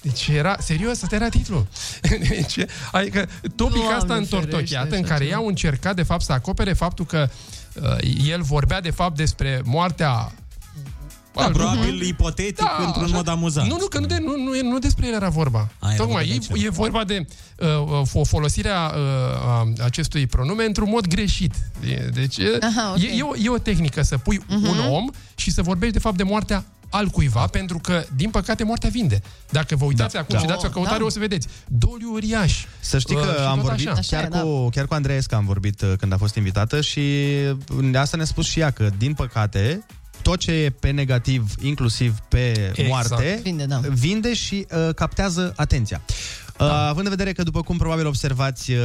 Deci era, serios, asta era titlul. *laughs* Deci, adică topic Doamne asta ferește, întortocheat, în așa care ceva. i-au încercat, de fapt, să acopere faptul că uh, el vorbea, de fapt, despre moartea Da, al- probabil ipotetic, într-un așa. mod amuzant. Nu, nu, că nu, de, nu, nu, e- nu despre el era vorba. A, era Tocmai, vorba de e, e vorba de uh, uh, folosirea uh, a acestui pronume într-un mod greșit. E, Deci e, Aha, ok. e, e, o, e o tehnică să pui Mhm. un om și să vorbești de fapt de moartea al cuiva, pentru că, din păcate, moartea vinde. Dacă vă uitați Da, acum da. și dați o căutare, Da. o să vedeți. Doliu uriaș. Să știi Uh, că și am tot vorbit așa. Așa chiar, e, cu, chiar cu Andreesca am vorbit uh, când a fost invitată și uh, asta ne-a spus și ea că, din păcate, tot ce e pe negativ, inclusiv pe Exact. moarte, Vinde, da. vinde și uh, captează atenția. Uh, având în vedere că, după cum probabil observați, uh,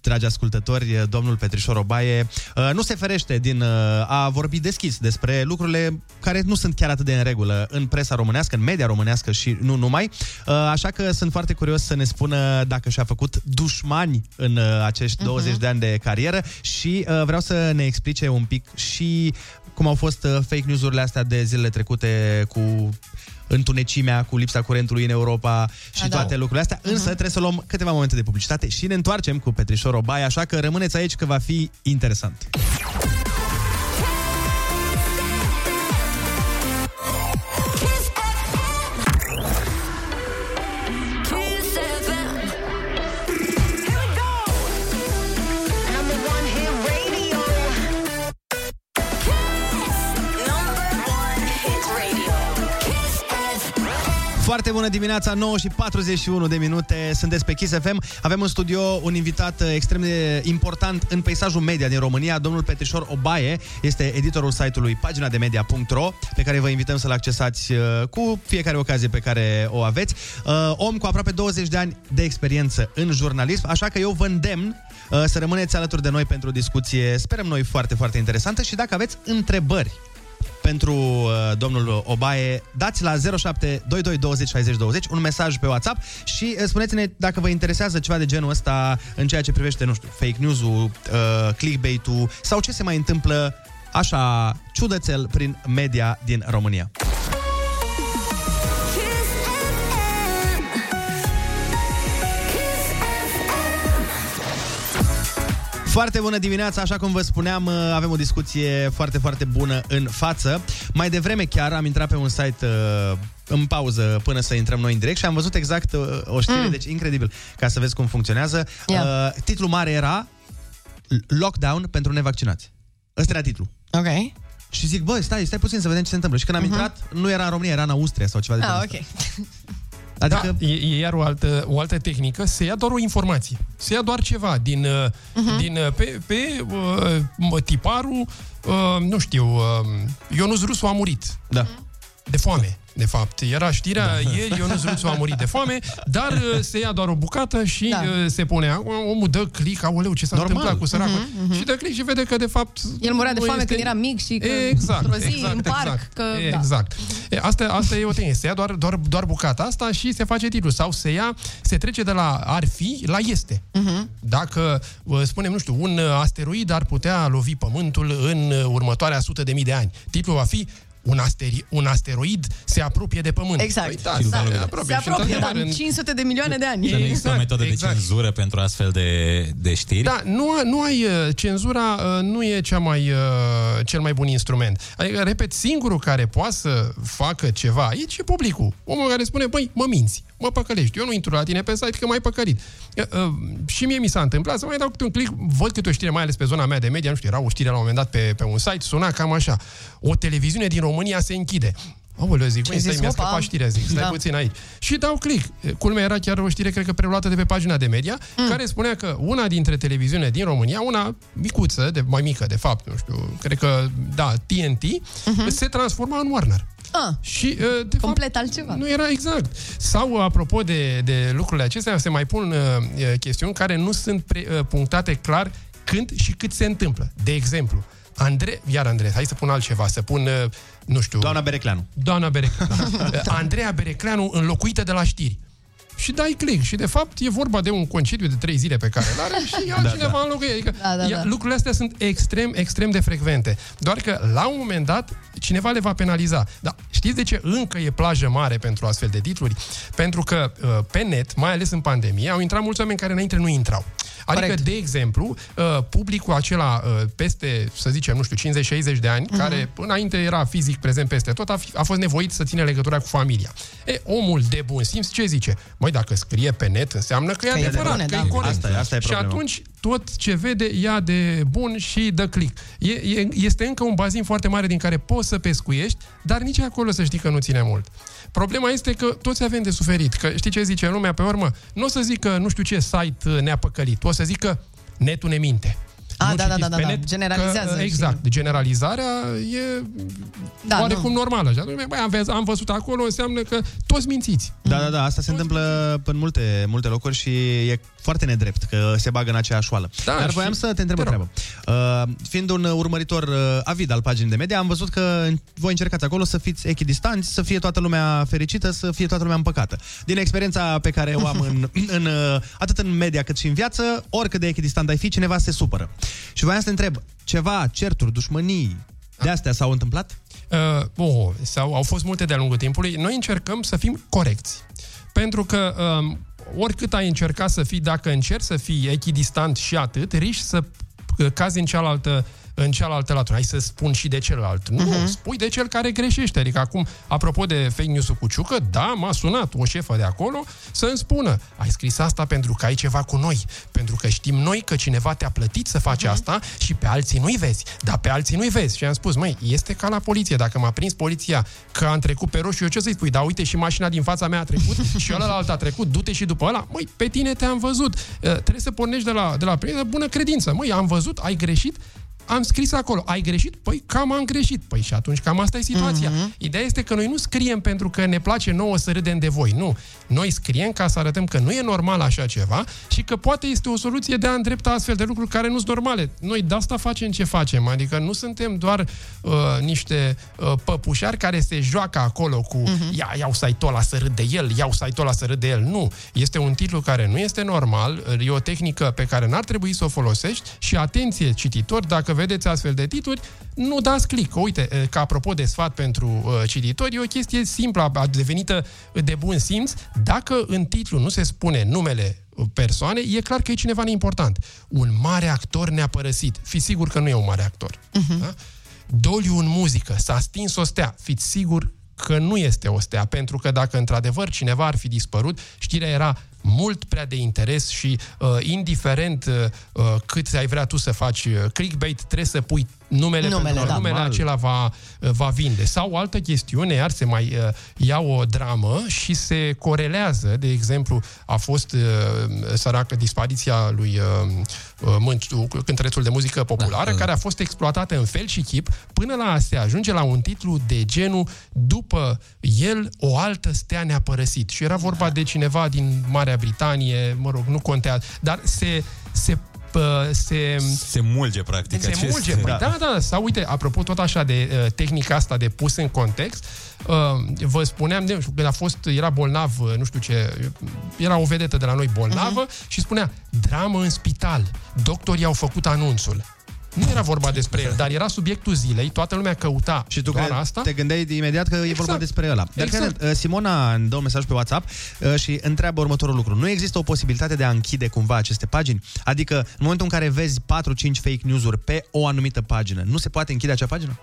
dragi ascultători, uh, domnul Petrișor Obaie uh, nu se ferește din uh, a vorbi deschis despre lucrurile care nu sunt chiar atât de în regulă în presa românească, în media românească și nu numai. Uh, așa că sunt foarte curios să ne spună dacă și-a făcut dușmani în uh, acești Mhm. 20 de ani de carieră și uh, vreau să ne explice un pic și cum au fost uh, fake news-urile astea de zilele trecute cu întunecimea, cu lipsa curentului în Europa și A, da. toate lucrurile astea. Însă trebuie să luăm câteva momente de publicitate și ne întoarcem cu Petrișor Obaia, așa că rămâneți aici că va fi interesant. Foarte bună dimineața, 9 și 41 de minute, sunteți pe Kiss FM. Avem în studio un invitat uh, extrem de important în peisajul media din România, domnul Petrișor Obaie, este editorul site-ului pagina de media.ro, pe care vă invităm să-l accesați uh, cu fiecare ocazie pe care o aveți. Uh, Om cu aproape 20 de ani de experiență în jurnalism, așa că eu vă îndemn uh, să rămâneți alături de noi pentru o discuție, sperăm noi, foarte, foarte interesantă și dacă aveți întrebări pentru uh, domnul Obaie. Dați la 0722 20 60 20 un mesaj pe WhatsApp și uh, spuneți-ne dacă vă interesează ceva de genul ăsta în ceea ce privește, nu știu, fake news-ul, uh, clickbait-ul sau ce se mai întâmplă așa ciudățel prin media din România. Foarte bună dimineața, așa cum vă spuneam, uh, avem o discuție foarte, foarte bună în față. Mai devreme chiar am intrat pe un site uh, în pauză până să intrăm noi în direct și am văzut exact uh, o știre, mm. deci incredibil, ca să vezi cum funcționează. Ia. Uh, titlul mare era Lockdown pentru nevaccinați. Ăsta era titlul. Ok. Și zic, băi, stai, stai puțin să vedem ce se întâmplă. Și când am Mhm. intrat, nu era în România, era în Austria sau ceva de genul Ah, ăsta. ok. *laughs* Adică... Da, e, e iar o altă, o altă tehnică, se ia doar o informație. Se ia doar ceva din, uh-huh. din uh, pe, pe uh, mă, tiparul, uh, nu știu, uh, Ionuț Rusu a murit. Da. De foame, de fapt. Era știrea da. ieri, Ionuț Rusu a murit de foame, dar *laughs* uh, se ia doar o bucată și Da. da. se pune, acum, omul dă click, aoleu, ce s-a Normal. întâmplat cu săracul. Mhm, mhm. Și dă click și vede că, de fapt... El murea de nu foame este- când era mic și că Exact, într-o zi exact, în parc. exact. Că, da. Exact. E, Asta, asta e o tehnică. Se ia doar, doar, doar bucata asta și se face titlu. Sau se ia, se trece de la ar fi la este. Mhm. Dacă, uh, spunem, nu știu, un uh, asteroid ar putea lovi Pământul în uh, următoarea sută de mii de ani. Titlul va fi un, asteri, un asteroid se apropie de Pământ. Exact. Păi, da, Da. se Se apropie. Și apropie, într-adevăr, dar în- 500 de milioane de ani. Să nu există o metodă exact. de cenzură pentru astfel de, de știri? Da, nu, nu ai uh, cenzura uh, nu e cea mai uh, cel mai bun instrument. Adică, repet, singurul care poate să facă ceva aici e publicul. Omul care spune, băi, mă minți, mă păcălești. Eu nu intru la tine pe site că m-ai păcălit. Uh, uh, și mie mi s-a întâmplat să mai dau câte un click, văd câte o știre, mai ales pe zona mea de media, nu știu, era o știre la un moment dat pe, pe un site, suna cam așa. O televiziune din România se închide. Aoleu, zic, Ce băi, stai, zici, mi-a opa? scăpat știrea, zic, stai Da. puțin aici. Și dau click. Culmea era chiar o știre, cred că preluată de pe pagina de media, mm. care spunea că una dintre televiziune din România, una micuță, de, mai mică, de fapt, nu știu, cred că, da, TNT, uh-huh. se transforma în Warner. Ah, Și, uh, de complet fapt, altceva. nu era exact. Sau, apropo de, de lucrurile acestea, se mai pun uh, uh, chestiuni care nu sunt pre, uh, punctate clar când și cât se întâmplă. De exemplu, Andre, iar Andrei, hai să pun altceva, să pun, uh, nu știu... Doamna Berecleanu. Doamna Berecleanu. Uh, *laughs* Andreea Berecleanu înlocuită de la știri. Și dai click. Și de fapt e vorba de un concediu de trei zile pe care îl are și *laughs* altcineva da, da. înlocuie. Adică Da, da, ia- da. lucrurile astea sunt extrem, extrem de frecvente. Doar că la un moment dat cineva le va penaliza. Dar știți de ce încă e plajă mare pentru astfel de titluri? Pentru că uh, pe net, mai ales în pandemie, au intrat mulți oameni care înainte nu intrau. Adică, Corect. de exemplu, uh, publicul acela uh, peste, să zicem, nu știu, 50-60 de ani, Mhm. care înainte era fizic prezent peste tot, a, fi, a fost nevoit să ține legătura cu familia. E, omul de bun simț ce zice? Măi, dacă scrie pe net, înseamnă că e Că e de adevărat, bune, că da. e corect. Asta e- asta e și problema. atunci tot ce vede ia de bun și dă click. E, e, este încă un bazin foarte mare din care poți să pescuiești, dar nici acolo să știi că nu ține mult. Problema este că toți avem de suferit. Că știi ce zice lumea pe urmă? Nu o să zic că nu știu ce site ne-a păcălit. O să zic că netul ne minte. A, Nu da, da, citiți da, pe da, net generalizează Că, și- exact. Generalizarea e Da, oarecum nu. normală. Și atunci, băi, am, văz- am văzut acolo, înseamnă că toți mințiți. Da, da, da, asta se întâmplă în multe, multe locuri și e foarte nedrept că se bagă în aceeași șoală. Da, Dar și- voiam să te întreb o te rog. treabă. Uh, fiind un urmăritor uh, avid al paginii de media, am văzut că voi încercați acolo să fiți echidistanți, să fie toată lumea fericită, să fie toată lumea împăcată. Din experiența pe care o am în, *laughs* în, uh, atât în media cât și în viață, oricât de echidistant ai fi, cineva se supără. Și voiam să te întreb, ceva, certuri, dușmănii, de astea s-au întâmplat? Uh, oh, sau au fost multe de-a lungul timpului. Noi încercăm să fim corecți. Pentru că um, oricât ai încercat să fii, dacă încerci să fii echidistant și atât, riști să uh, cazi în cealaltă în cealaltă latură. Hai să spun și de celălalt. Nu, Mhm. spui de cel care greșește. Adică acum, apropo de fake news-ul cu Ciucă, da, m-a sunat o șefă de acolo să-mi spună ai scris asta pentru că ai ceva cu noi. Pentru că știm noi că cineva te-a plătit să faci asta și pe alții nu-i vezi. Dar pe alții nu-i vezi. Și am spus, măi, este ca la poliție. Dacă m-a prins poliția că am trecut pe roșu, eu ce să-i spui? Da, uite și mașina din fața mea a trecut *laughs* și ălalt a trecut, du-te și după ăla. Măi, pe tine te-am văzut. Uh, Trebuie să pornești de la, de la premieră, bună credință. Măi, am văzut, ai greșit, am scris acolo, ai greșit? Păi cam am greșit. Păi și atunci cam asta e situația. Mhm. Ideea este că noi nu scriem pentru că ne place nouă să râdem de voi. Nu. Noi scriem ca să arătăm că nu e normal așa ceva și că poate este o soluție de a îndrepta astfel de lucruri care nu sunt normale. Noi de asta facem ce facem. Adică nu suntem doar uh, niște uh, păpușari care se joacă acolo cu Mhm. ia, iau site-ul ăla să râd de el, iau site-ul ăla să râd de el. Nu. Este un titlu care nu este normal, e o tehnică pe care n-ar trebui să o folosești și atenție, cititori, dacă vedeți astfel de titluri, nu dați click. Uite, eh, ca apropo de sfat pentru uh, cititori, e o chestie simplă, a devenită de bun simț. Dacă în titlu nu se spune numele uh, persoane, e clar că e cineva neimportant. Un mare actor ne-a părăsit. Fi sigur că nu e un mare actor. Da? Doliu în muzică, s-a stins o stea. Fiți sigur că nu este o stea, pentru că dacă într-adevăr cineva ar fi dispărut, știrea era mult prea de interes și uh, indiferent uh, uh, cât ai vrea tu să faci uh, clickbait, trebuie să pui numele, Numele, pentru că da. numele Normal. acela va, uh, va vinde. Sau o altă chestiune, iar se mai uh, ia o dramă și se corelează, de exemplu, a fost uh, săracă dispariția lui uh, uh, Mântu, cântărețul de muzică populară, Da, care a fost exploatată în fel și chip, până la a se ajunge la un titlu de genul după el o altă stea ne-a părăsit. Și era vorba de cineva din Marea Britanie, mă rog, nu contează, dar se, se pă- se, Se mulge, practic, se acest... mulge. Păi *laughs* da, da, sau uite, apropo tot așa de uh, tehnica asta de pus în context, uh, vă spuneam, de, când a fost, era bolnav, uh, nu știu ce, era o vedetă de la noi bolnavă uh-huh. și spunea, dramă în spital, doctorii au făcut anunțul. Nu era vorba despre el, dar era subiectul zilei, toată lumea căuta Și tu doar cred, asta. te gândeai imediat că e Exact. vorba despre ăla. Dar Exact. exact. uh, Simona îmi dă un mesaj pe WhatsApp uh, și întreabă următorul lucru. Nu există o posibilitate de a închide cumva aceste pagini? Adică, în momentul în care vezi 4-5 fake news-uri pe o anumită pagină, nu se poate închide acea pagină?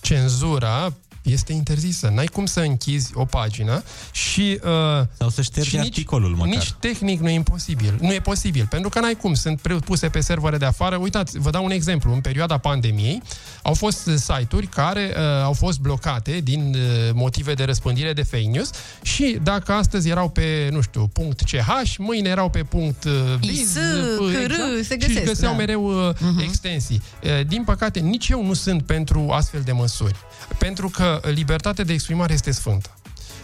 Cenzura este interzisă. N-ai cum să închizi o pagină și... Uh, Sau să ștergi și nici- articolul măcar. Nici tehnic nu e imposibil. Nu e posibil, pentru că n-ai cum. Sunt pre- puse pe servere de afară. Uitați, vă dau un exemplu. În perioada pandemiei au fost uh, site-uri care uh, au fost blocate din uh, motive de răspândire de fake news și dacă astăzi erau pe, nu știu, punct .ch, mâine erau pe punct uh, .biz, IS, uh, CR, se și găsesc, găseau da. mereu uh, extensii. Uh, Din păcate, nici eu nu sunt pentru astfel de măsuri. Pentru că libertatea de exprimare este sfântă.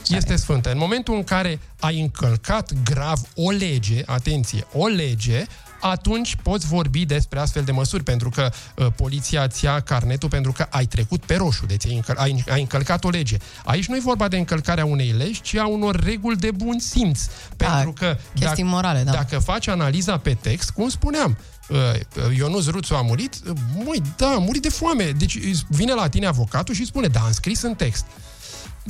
Este sfântă. În momentul în care ai încălcat grav o lege, atenție, o lege, atunci poți vorbi despre astfel de măsuri, pentru că uh, poliția îți ia carnetul pentru că ai trecut pe roșu, deci ai, încăl- ai, ai încălcat o lege. Aici nu e vorba de încălcarea unei legi, ci a unor reguli de bun simț. Pentru că chestii morale, da. dacă faci analiza pe text, cum spuneam, uh, Ionuț Ruțu a murit, uh, măi, da, a murit de foame. Deci vine la tine avocatul și spune, da, am scris în text.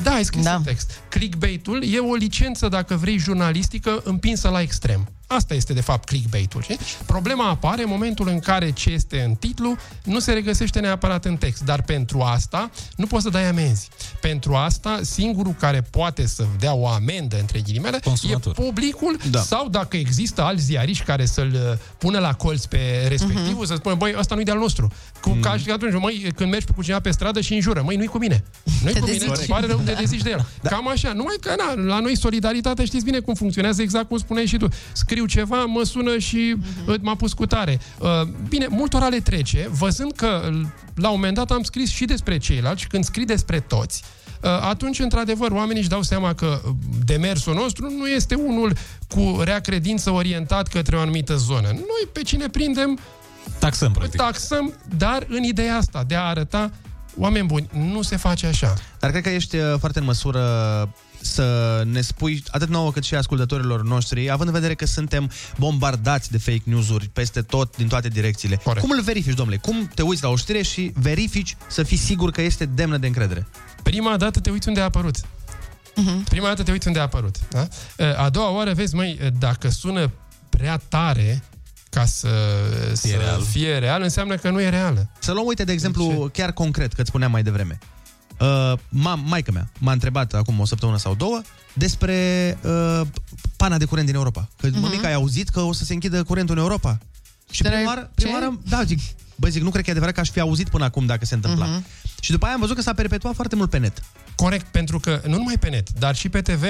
Da, ai scris da. în text. Clickbait-ul e o licență, dacă vrei, jurnalistică împinsă la extrem. Asta este, de fapt, clickbait-ul. știi? Problema apare în momentul în care ce este în titlu nu se regăsește neapărat în text. Dar pentru asta nu poți să dai amenzi. Pentru asta, singurul care poate să dea o amendă, între ghilimele, e publicul da. sau dacă există alți ziariști care să-l uh, pună la colț pe respectivul, uh-huh. să spună, băi, ăsta nu-i de-al nostru. Cu, mm. Ca și atunci, măi, când mergi cu cineva pe stradă și înjură, măi, nu-i cu mine. Nu-i Te cu mine, dezici. îți pare rău, te dezici de el. Da. Cam așa. Numai că, na, la noi solidaritatea știți bine cum funcționează, exact cum spuneai și tu. Scriu ceva, mă sună și uh-huh. m-a pus cu tare. Uh, bine, multora le trece, văzând că la un moment dat am scris și despre ceilalți și când scrii despre toți, uh, atunci, într-adevăr, oamenii își dau seama că uh, demersul nostru nu este unul cu rea credință orientat către o anumită zonă. Noi pe cine prindem, taxăm, practic. taxăm, dar în ideea asta de a arăta oameni buni, nu se face așa. Dar cred că ești uh, foarte în măsură să ne spui, atât nouă cât și ascultătorilor noștri, având în vedere că suntem bombardați de fake news-uri peste tot, din toate direcțiile. Corect. Cum îl verifici, domnule? Cum te uiți la o știre și verifici să fii sigur că este demnă de încredere? Prima dată te uiți unde a apărut. Uh-huh. Prima dată te uiți unde a apărut. Da? A doua oară vezi, măi, dacă sună prea tare ca să fie, să real. fie real, înseamnă că nu e reală. Să luăm, uite, de exemplu, chiar concret, că îți spuneam mai devreme. Uh, ma, maica mea m-a întrebat acum o săptămână sau două despre uh, pana de curent din Europa. Că uh-huh. mămica ai auzit că o să se închidă curentul în Europa. Și prima oară, prima oară, da, zic, bă, zic, nu cred că e adevărat că aș fi auzit până acum dacă se întâmpla. Uh-huh. Și după aia am văzut că s-a perpetuat foarte mult pe net. Corect, pentru că nu numai pe net, dar și pe TV.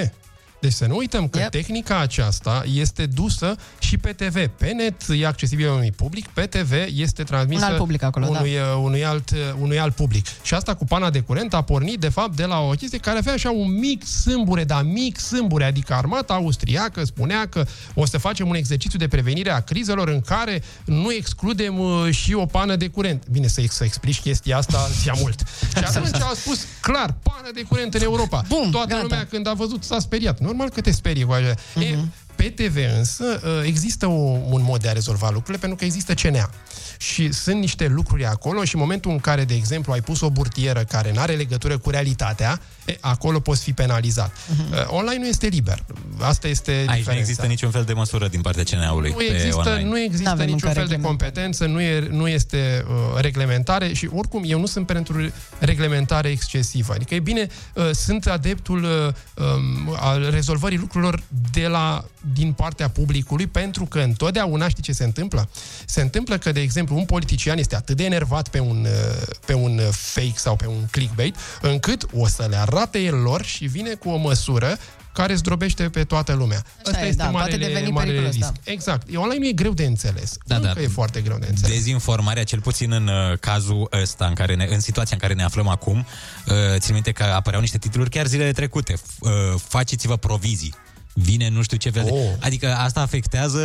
Deci să nu uităm că yep. tehnica aceasta este dusă și pe TV. Pe net e accesibilă unui public, pe TV este transmisă Un alt public acolo, unui, da. uh, unui, alt, uh, unui alt public. Și asta cu pana de curent a pornit, de fapt, de la o chestie care avea așa un mic sâmbure, dar mic sâmbure, adică armata austriacă spunea că o să facem un exercițiu de prevenire a crizelor în care nu excludem uh, și o pană de curent. Bine, să, să explici chestia asta ți mult. *laughs* Și atunci au spus clar, pană de curent în Europa. Bun, Toată gata. lumea când a văzut s-a speriat. Normal că te sperie cu așa. Uh-huh. E, pe TV însă uh, există o, un mod de a rezolva lucrurile pentru că există CNA. Și sunt niște lucruri acolo și în momentul în care, de exemplu, ai pus o burtieră care nu are legătură cu realitatea, e, acolo poți fi penalizat. Uh-huh. Online nu este liber. Asta este Aici nu diferența. există niciun fel de măsură din partea CNA-ului Nu pe există, online. nu există N-avem niciun încă fel de competență, nu, e, nu este uh, reglementare și oricum eu nu sunt pentru reglementare excesivă. Adică e bine, uh, sunt adeptul uh, um, al rezolvării lucrurilor de la, din partea publicului pentru că întotdeauna știi ce se întâmplă? Se întâmplă că, de exemplu, un politician este atât de enervat pe un, uh, pe un uh, fake sau pe un clickbait încât o să le arate el lor și vine cu o măsură care zdrobește pe toată lumea. Asta e, este da, poate marele, deveni marele periculos, risc. da. Exact. E online e greu de înțeles. Da, Încă da. e foarte greu de înțeles. Dezinformarea, cel puțin în uh, cazul ăsta, în, care ne, în situația în care ne aflăm acum, uh, țin minte că apăreau niște titluri chiar zilele trecute. F- uh, faceți-vă provizii. Vine nu știu ce fel de... Oh. Adică asta afectează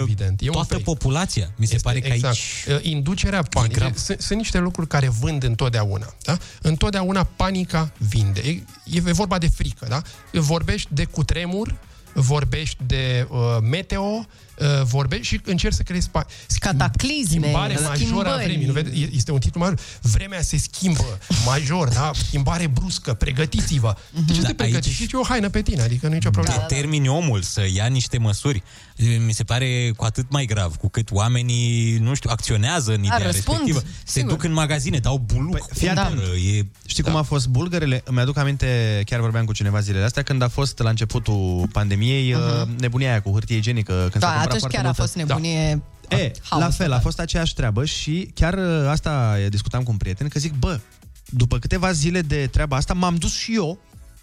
Evident, e un toată fake. populația. Mi se pare că exact. aici... Uh, Inducerea panicii. Sunt, sunt niște lucruri care vând întotdeauna. Da? Întotdeauna panica vinde. E, e vorba de frică. Da? Vorbești de cutremur, vorbești de uh, meteo, uh, vorbești și încerci să creezi pa- Cataclisme, schimbare majoră a schimbări. vremii. Nu vede? E- Este un titlu major. Vremea se schimbă major, da? Schimbare bruscă, pregătiți-vă. De ce Da, te pregătești? aici- Și o haină pe tine, adică nu e nicio problemă. Te termini omul să ia niște măsuri. Mi se pare cu atât mai grav, cu cât oamenii, nu știu, acționează în ideea răspund, respectivă. Se sigur. duc în magazine, dau buluc. Păi, fii atent. E... Știi cum a fost bulgărele? Îmi aduc aminte, chiar vorbeam cu cineva zilele astea, când a fost la începutul pandemiei uh-huh. nebunia aia cu hârtie igienică. Când s-a Da, cumpărat atunci foarte chiar a multă. fost nebunie. Da. E, haos la fel, total. a fost aceeași treabă și chiar uh, asta discutam cu un prieten, că zic, bă, după câteva zile de treaba asta, m-am dus și eu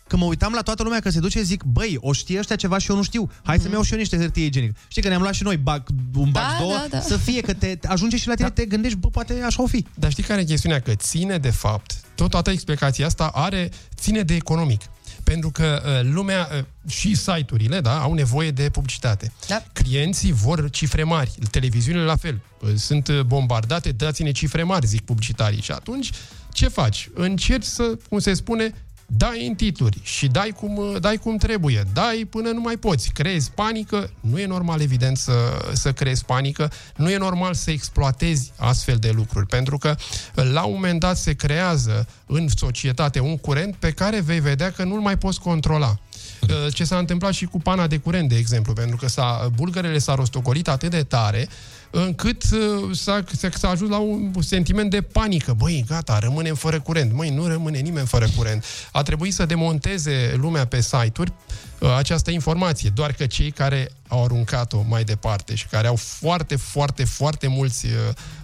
că mă uitam la toată lumea că se duce, zic, băi, o știe ăștia ceva și eu nu știu. Hai să-mi iau și eu niște hârtie igienică. Știi că ne-am luat și noi bag, un bag Da, două, da, da. să fie că te ajunge și la tine, te gândești, bă, poate așa o fi. Dar știi care e chestiunea? Că ține, de fapt, tot toată explicația asta are, ține de economic. Pentru că uh, lumea uh, și site-urile da, au nevoie de publicitate. Da. Clienții vor cifre mari, televiziunile la fel. Uh, Sunt uh, bombardate, dați-ne cifre mari, zic publicitarii. Și atunci, ce faci? Încerci să, cum se spune, dai în titluri și dai cum, uh, dai cum trebuie, dai până nu mai poți, creezi panică, nu e normal evident să, să creezi panică, nu e normal să exploatezi astfel de lucruri, pentru că uh, la un moment dat se creează în societate un curent pe care vei vedea că nu-l mai poți controla. Uh, Ce s-a întâmplat și cu pana de curent, de exemplu, pentru că s-a, bulgărele s-a rostogolit atât de tare încât uh, s-a, s-a ajuns la un sentiment de panică. Băi, gata, rămânem fără curent. Măi, nu rămâne nimeni fără curent. A trebuit să demonteze lumea pe site-uri uh, această informație. Doar că cei care au aruncat-o mai departe și care au foarte, foarte, foarte mulți uh,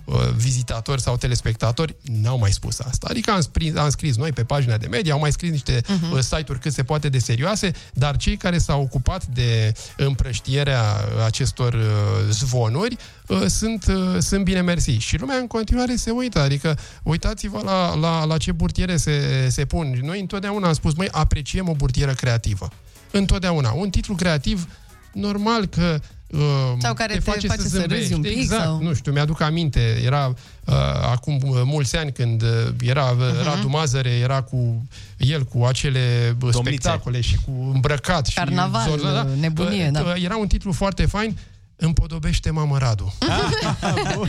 uh, vizitatori sau telespectatori, n-au mai spus asta. Adică am, scris, am scris noi pe pagina de media, au mai scris niște uh-huh. uh, site-uri cât se poate de serioase, dar cei care s-au ocupat de împrăștierea acestor uh, zvonuri uh, sunt, uh, sunt bine mersi. Și lumea în continuare se uită, adică uitați-vă la, la, la ce burtiere se, se pun. Noi întotdeauna am spus, măi, apreciem o burtieră creativă. Întotdeauna. Un titlu creativ, normal că uh, Sau care te face să zâmbești. râzi un pic, Exact, sau- nu știu, mi-aduc aminte, era uh, acum uh, mulți ani când uh, era uh, Mhm. Radu Mazăre, era cu el cu acele uh, spectacole și cu îmbrăcat Carnaval, și zorza, nebunie, Uh, da. uh, Era un titlu foarte fain Împodobește mama Radu.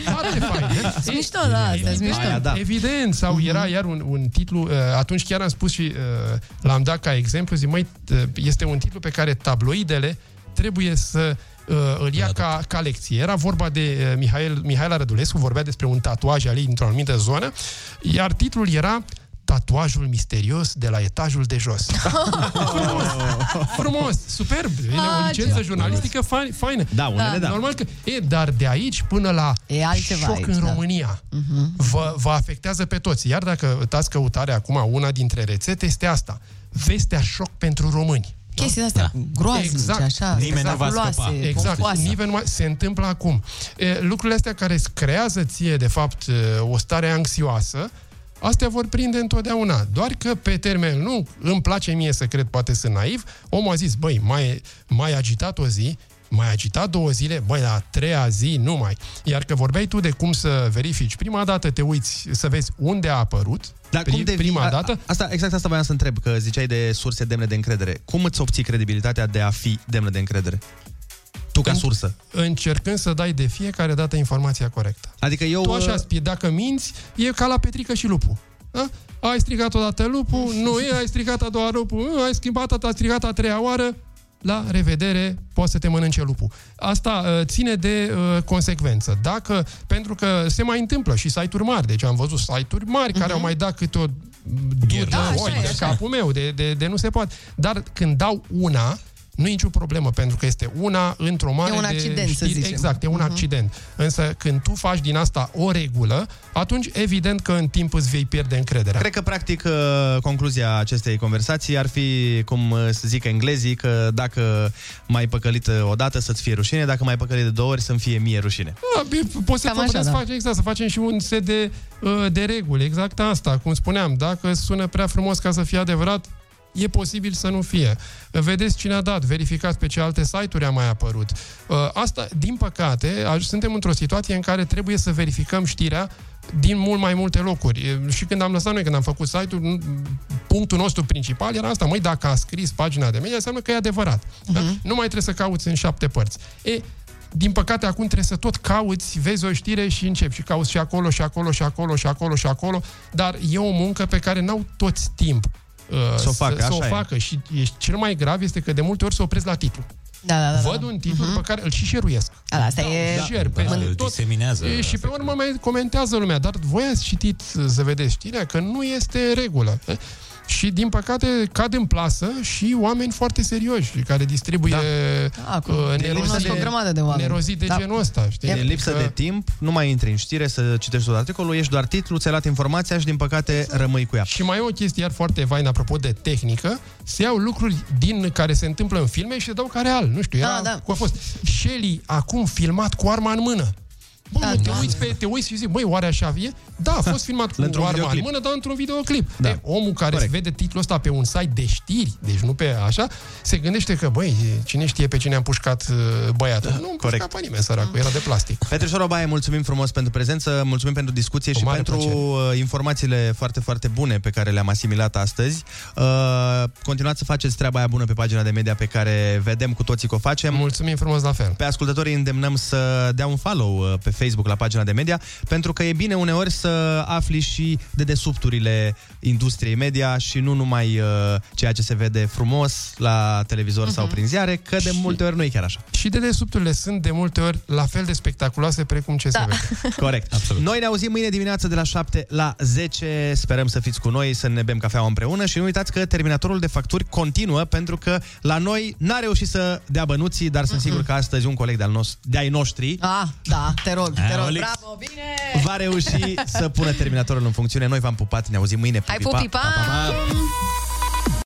Foarte fain. Sunt mișto, da, astea sunt mișto. Aia, da. Evident, sau era iar un, un titlu, uh, atunci chiar am spus și uh, l-am dat ca exemplu, zic, măi, uh, este un titlu pe care tabloidele trebuie să uh, îl ia ca, ca lecție. Era vorba de uh, Mihail, Mihaela Rădulescu, vorbea despre un tatuaj al ei într-o anumită zonă, iar titlul era Tatuajul misterios de la etajul de jos. *laughs* frumos, frumos, superb. E o Ah, licență ce jurnalistică fain, faină. Da, unele da. Normal că, e, dar de aici până la E altceva șoc aici, în da. România, vă, vă afectează pe toți. Iar dacă dați căutare acum, una dintre rețete este asta. Vestea șoc pentru români. chestii astea da. groaznice, Exact. așa, spectaculoase, Exact. pompoase. Nimeni nu mai se întâmplă acum. E, lucrurile astea care îți creează ție, de fapt, e, o stare anxioasă, astea vor prinde întotdeauna. Doar că pe termen nu îmi place mie să cred, poate sunt naiv, omul a zis, băi, mai, mai agitat o zi, mai agitat două zile, băi, la a treia zi nu mai. Iar că vorbeai tu de cum să verifici, prima dată te uiți să vezi unde a apărut, Dar pri- cum devii, prima a- dată, Asta, exact asta voiam să întreb, că ziceai de surse demne de încredere. Cum îți obții credibilitatea de a fi demnă de încredere? Tu ca sursă. încercând să dai de fiecare dată informația corectă. Adică eu... Tu așa spui, dacă minți, e ca la Petrică și lupul. Da? Ai strigat odată lupul, nu e, ai strigat a doua lupul, nu, ai schimbat, a strigat a treia oară, la revedere, poți să te mănânce lupul. Asta uh, ține de uh, consecvență. Dacă, pentru că se mai întâmplă și site-uri mari, deci am văzut site-uri mari care au mai dat câte o dur Da, de așa oi e, de așa capul meu, de, de, de nu se poate. Dar când dau una, nu e nicio problemă, pentru că este una într-o mare E un de accident, să știri. zicem. Exact, e un Mhm. accident. Însă când tu faci din asta o regulă, atunci evident că în timp îți vei pierde încrederea. Cred că, practic, uh, concluzia acestei conversații ar fi, cum uh, să zic englezii, că dacă mai păcălit uh, o dată să-ți fie rușine, dacă mai păcălit de două ori să-mi fie mie rușine. Da, bine, poți să, Cam putem așa, să da. facem, exact, să facem și un set de, uh, de reguli. Exact asta, cum spuneam. Dacă sună prea frumos ca să fie adevărat, e posibil să nu fie. Vedeți cine a dat, verificați pe ce alte site-uri a mai apărut. Uh, Asta, din păcate, aj- suntem într-o situație în care trebuie să verificăm știrea din mult mai multe locuri. E, Și când am lăsat noi, când am făcut site-ul, n- punctul nostru principal era asta, măi, dacă a scris pagina de media, înseamnă că e adevărat. Uh-huh. Da? Nu mai trebuie să cauți în șapte părți. E, din păcate, acum trebuie să tot cauți, vezi o știre și începi și cauți și acolo, și acolo, și acolo, și acolo, și acolo, dar e o muncă pe care n-au toți timp uh, Să o facă, să, să o așa e. facă. Și e, cel mai grav este că de multe ori se opresc la titlu. Da, da, da. Văd un titlu uh-huh. pe care îl și share-uiesc. Da, asta e... Da, share Da, peste îl tot. diseminează. E, și pe urmă mai comentează lumea, dar voi ați citit să vedeți știrea că nu este regulă. E? Și, din păcate, cad în plasă și oameni foarte serioși care distribuie Da, acum, uh, cunosc o grămadă de oameni. nerozii de Da. genul ăsta. Știi? De lipsă Adică- de timp, nu mai intri în știre să citești tot articolul, ești doar titluț, ți-ai luat informația și, din păcate, rămâi cu ea. Și mai e o chestie iar foarte vain apropo de tehnică, se iau lucruri din care se întâmplă în filme și se dau ca real. Nu știu, era, Da, da. cum a fost Shelly acum filmat cu arma în mână. Bă, Da, te, da. uiți pe, te uiți și zici, băi, oare așa e? Da, a fost filmat cu Într-un arma în videoclip. mână, dar într-un videoclip. Da. E, omul care Corect. vede titlul ăsta pe un site de știri, deci nu pe așa, se gândește că, băi, cine știe pe cine a împușcat uh, băiatul. Nu împușcat corect. pe nimeni, săracul, era de plastic. Petrișor Obaie, mulțumim frumos pentru prezență, mulțumim pentru discuție Cu și mare pentru plăcere. uh, informațiile foarte, foarte bune pe care le-am asimilat astăzi. Uh, continuați să faceți treaba aia bună pe pagina de media pe care vedem cu toții că o facem. Mulțumim frumos la fel. Pe ascultătorii îndemnăm să dea un follow uh, pe Facebook la pagina de media, pentru că e bine uneori să afli și de desubturile industriei media și nu numai uh, ceea ce se vede frumos la televizor sau prin ziare, că de multe ori nu e chiar așa. Și de desubturile sunt de multe ori la fel de spectaculoase precum ce Da. se vede. *laughs* Corect. Absolut. Noi ne auzim mâine dimineață de la 7 la 10. Sperăm să fiți cu noi, să ne bem cafeaua împreună și nu uitați că terminatorul de facturi continuă pentru că la noi n-a reușit să dea bănuții, dar sunt sigur că astăzi un coleg de-al nostru, de-ai noștri Ah, da, te rog, te rog, Olix. bravo, bine! va reuși să pună terminatorul în funcțiune. Noi v-am pupat, ne auzim mâine. Hai, Pupi, pa. pupi, pa! Pa, pa, pa.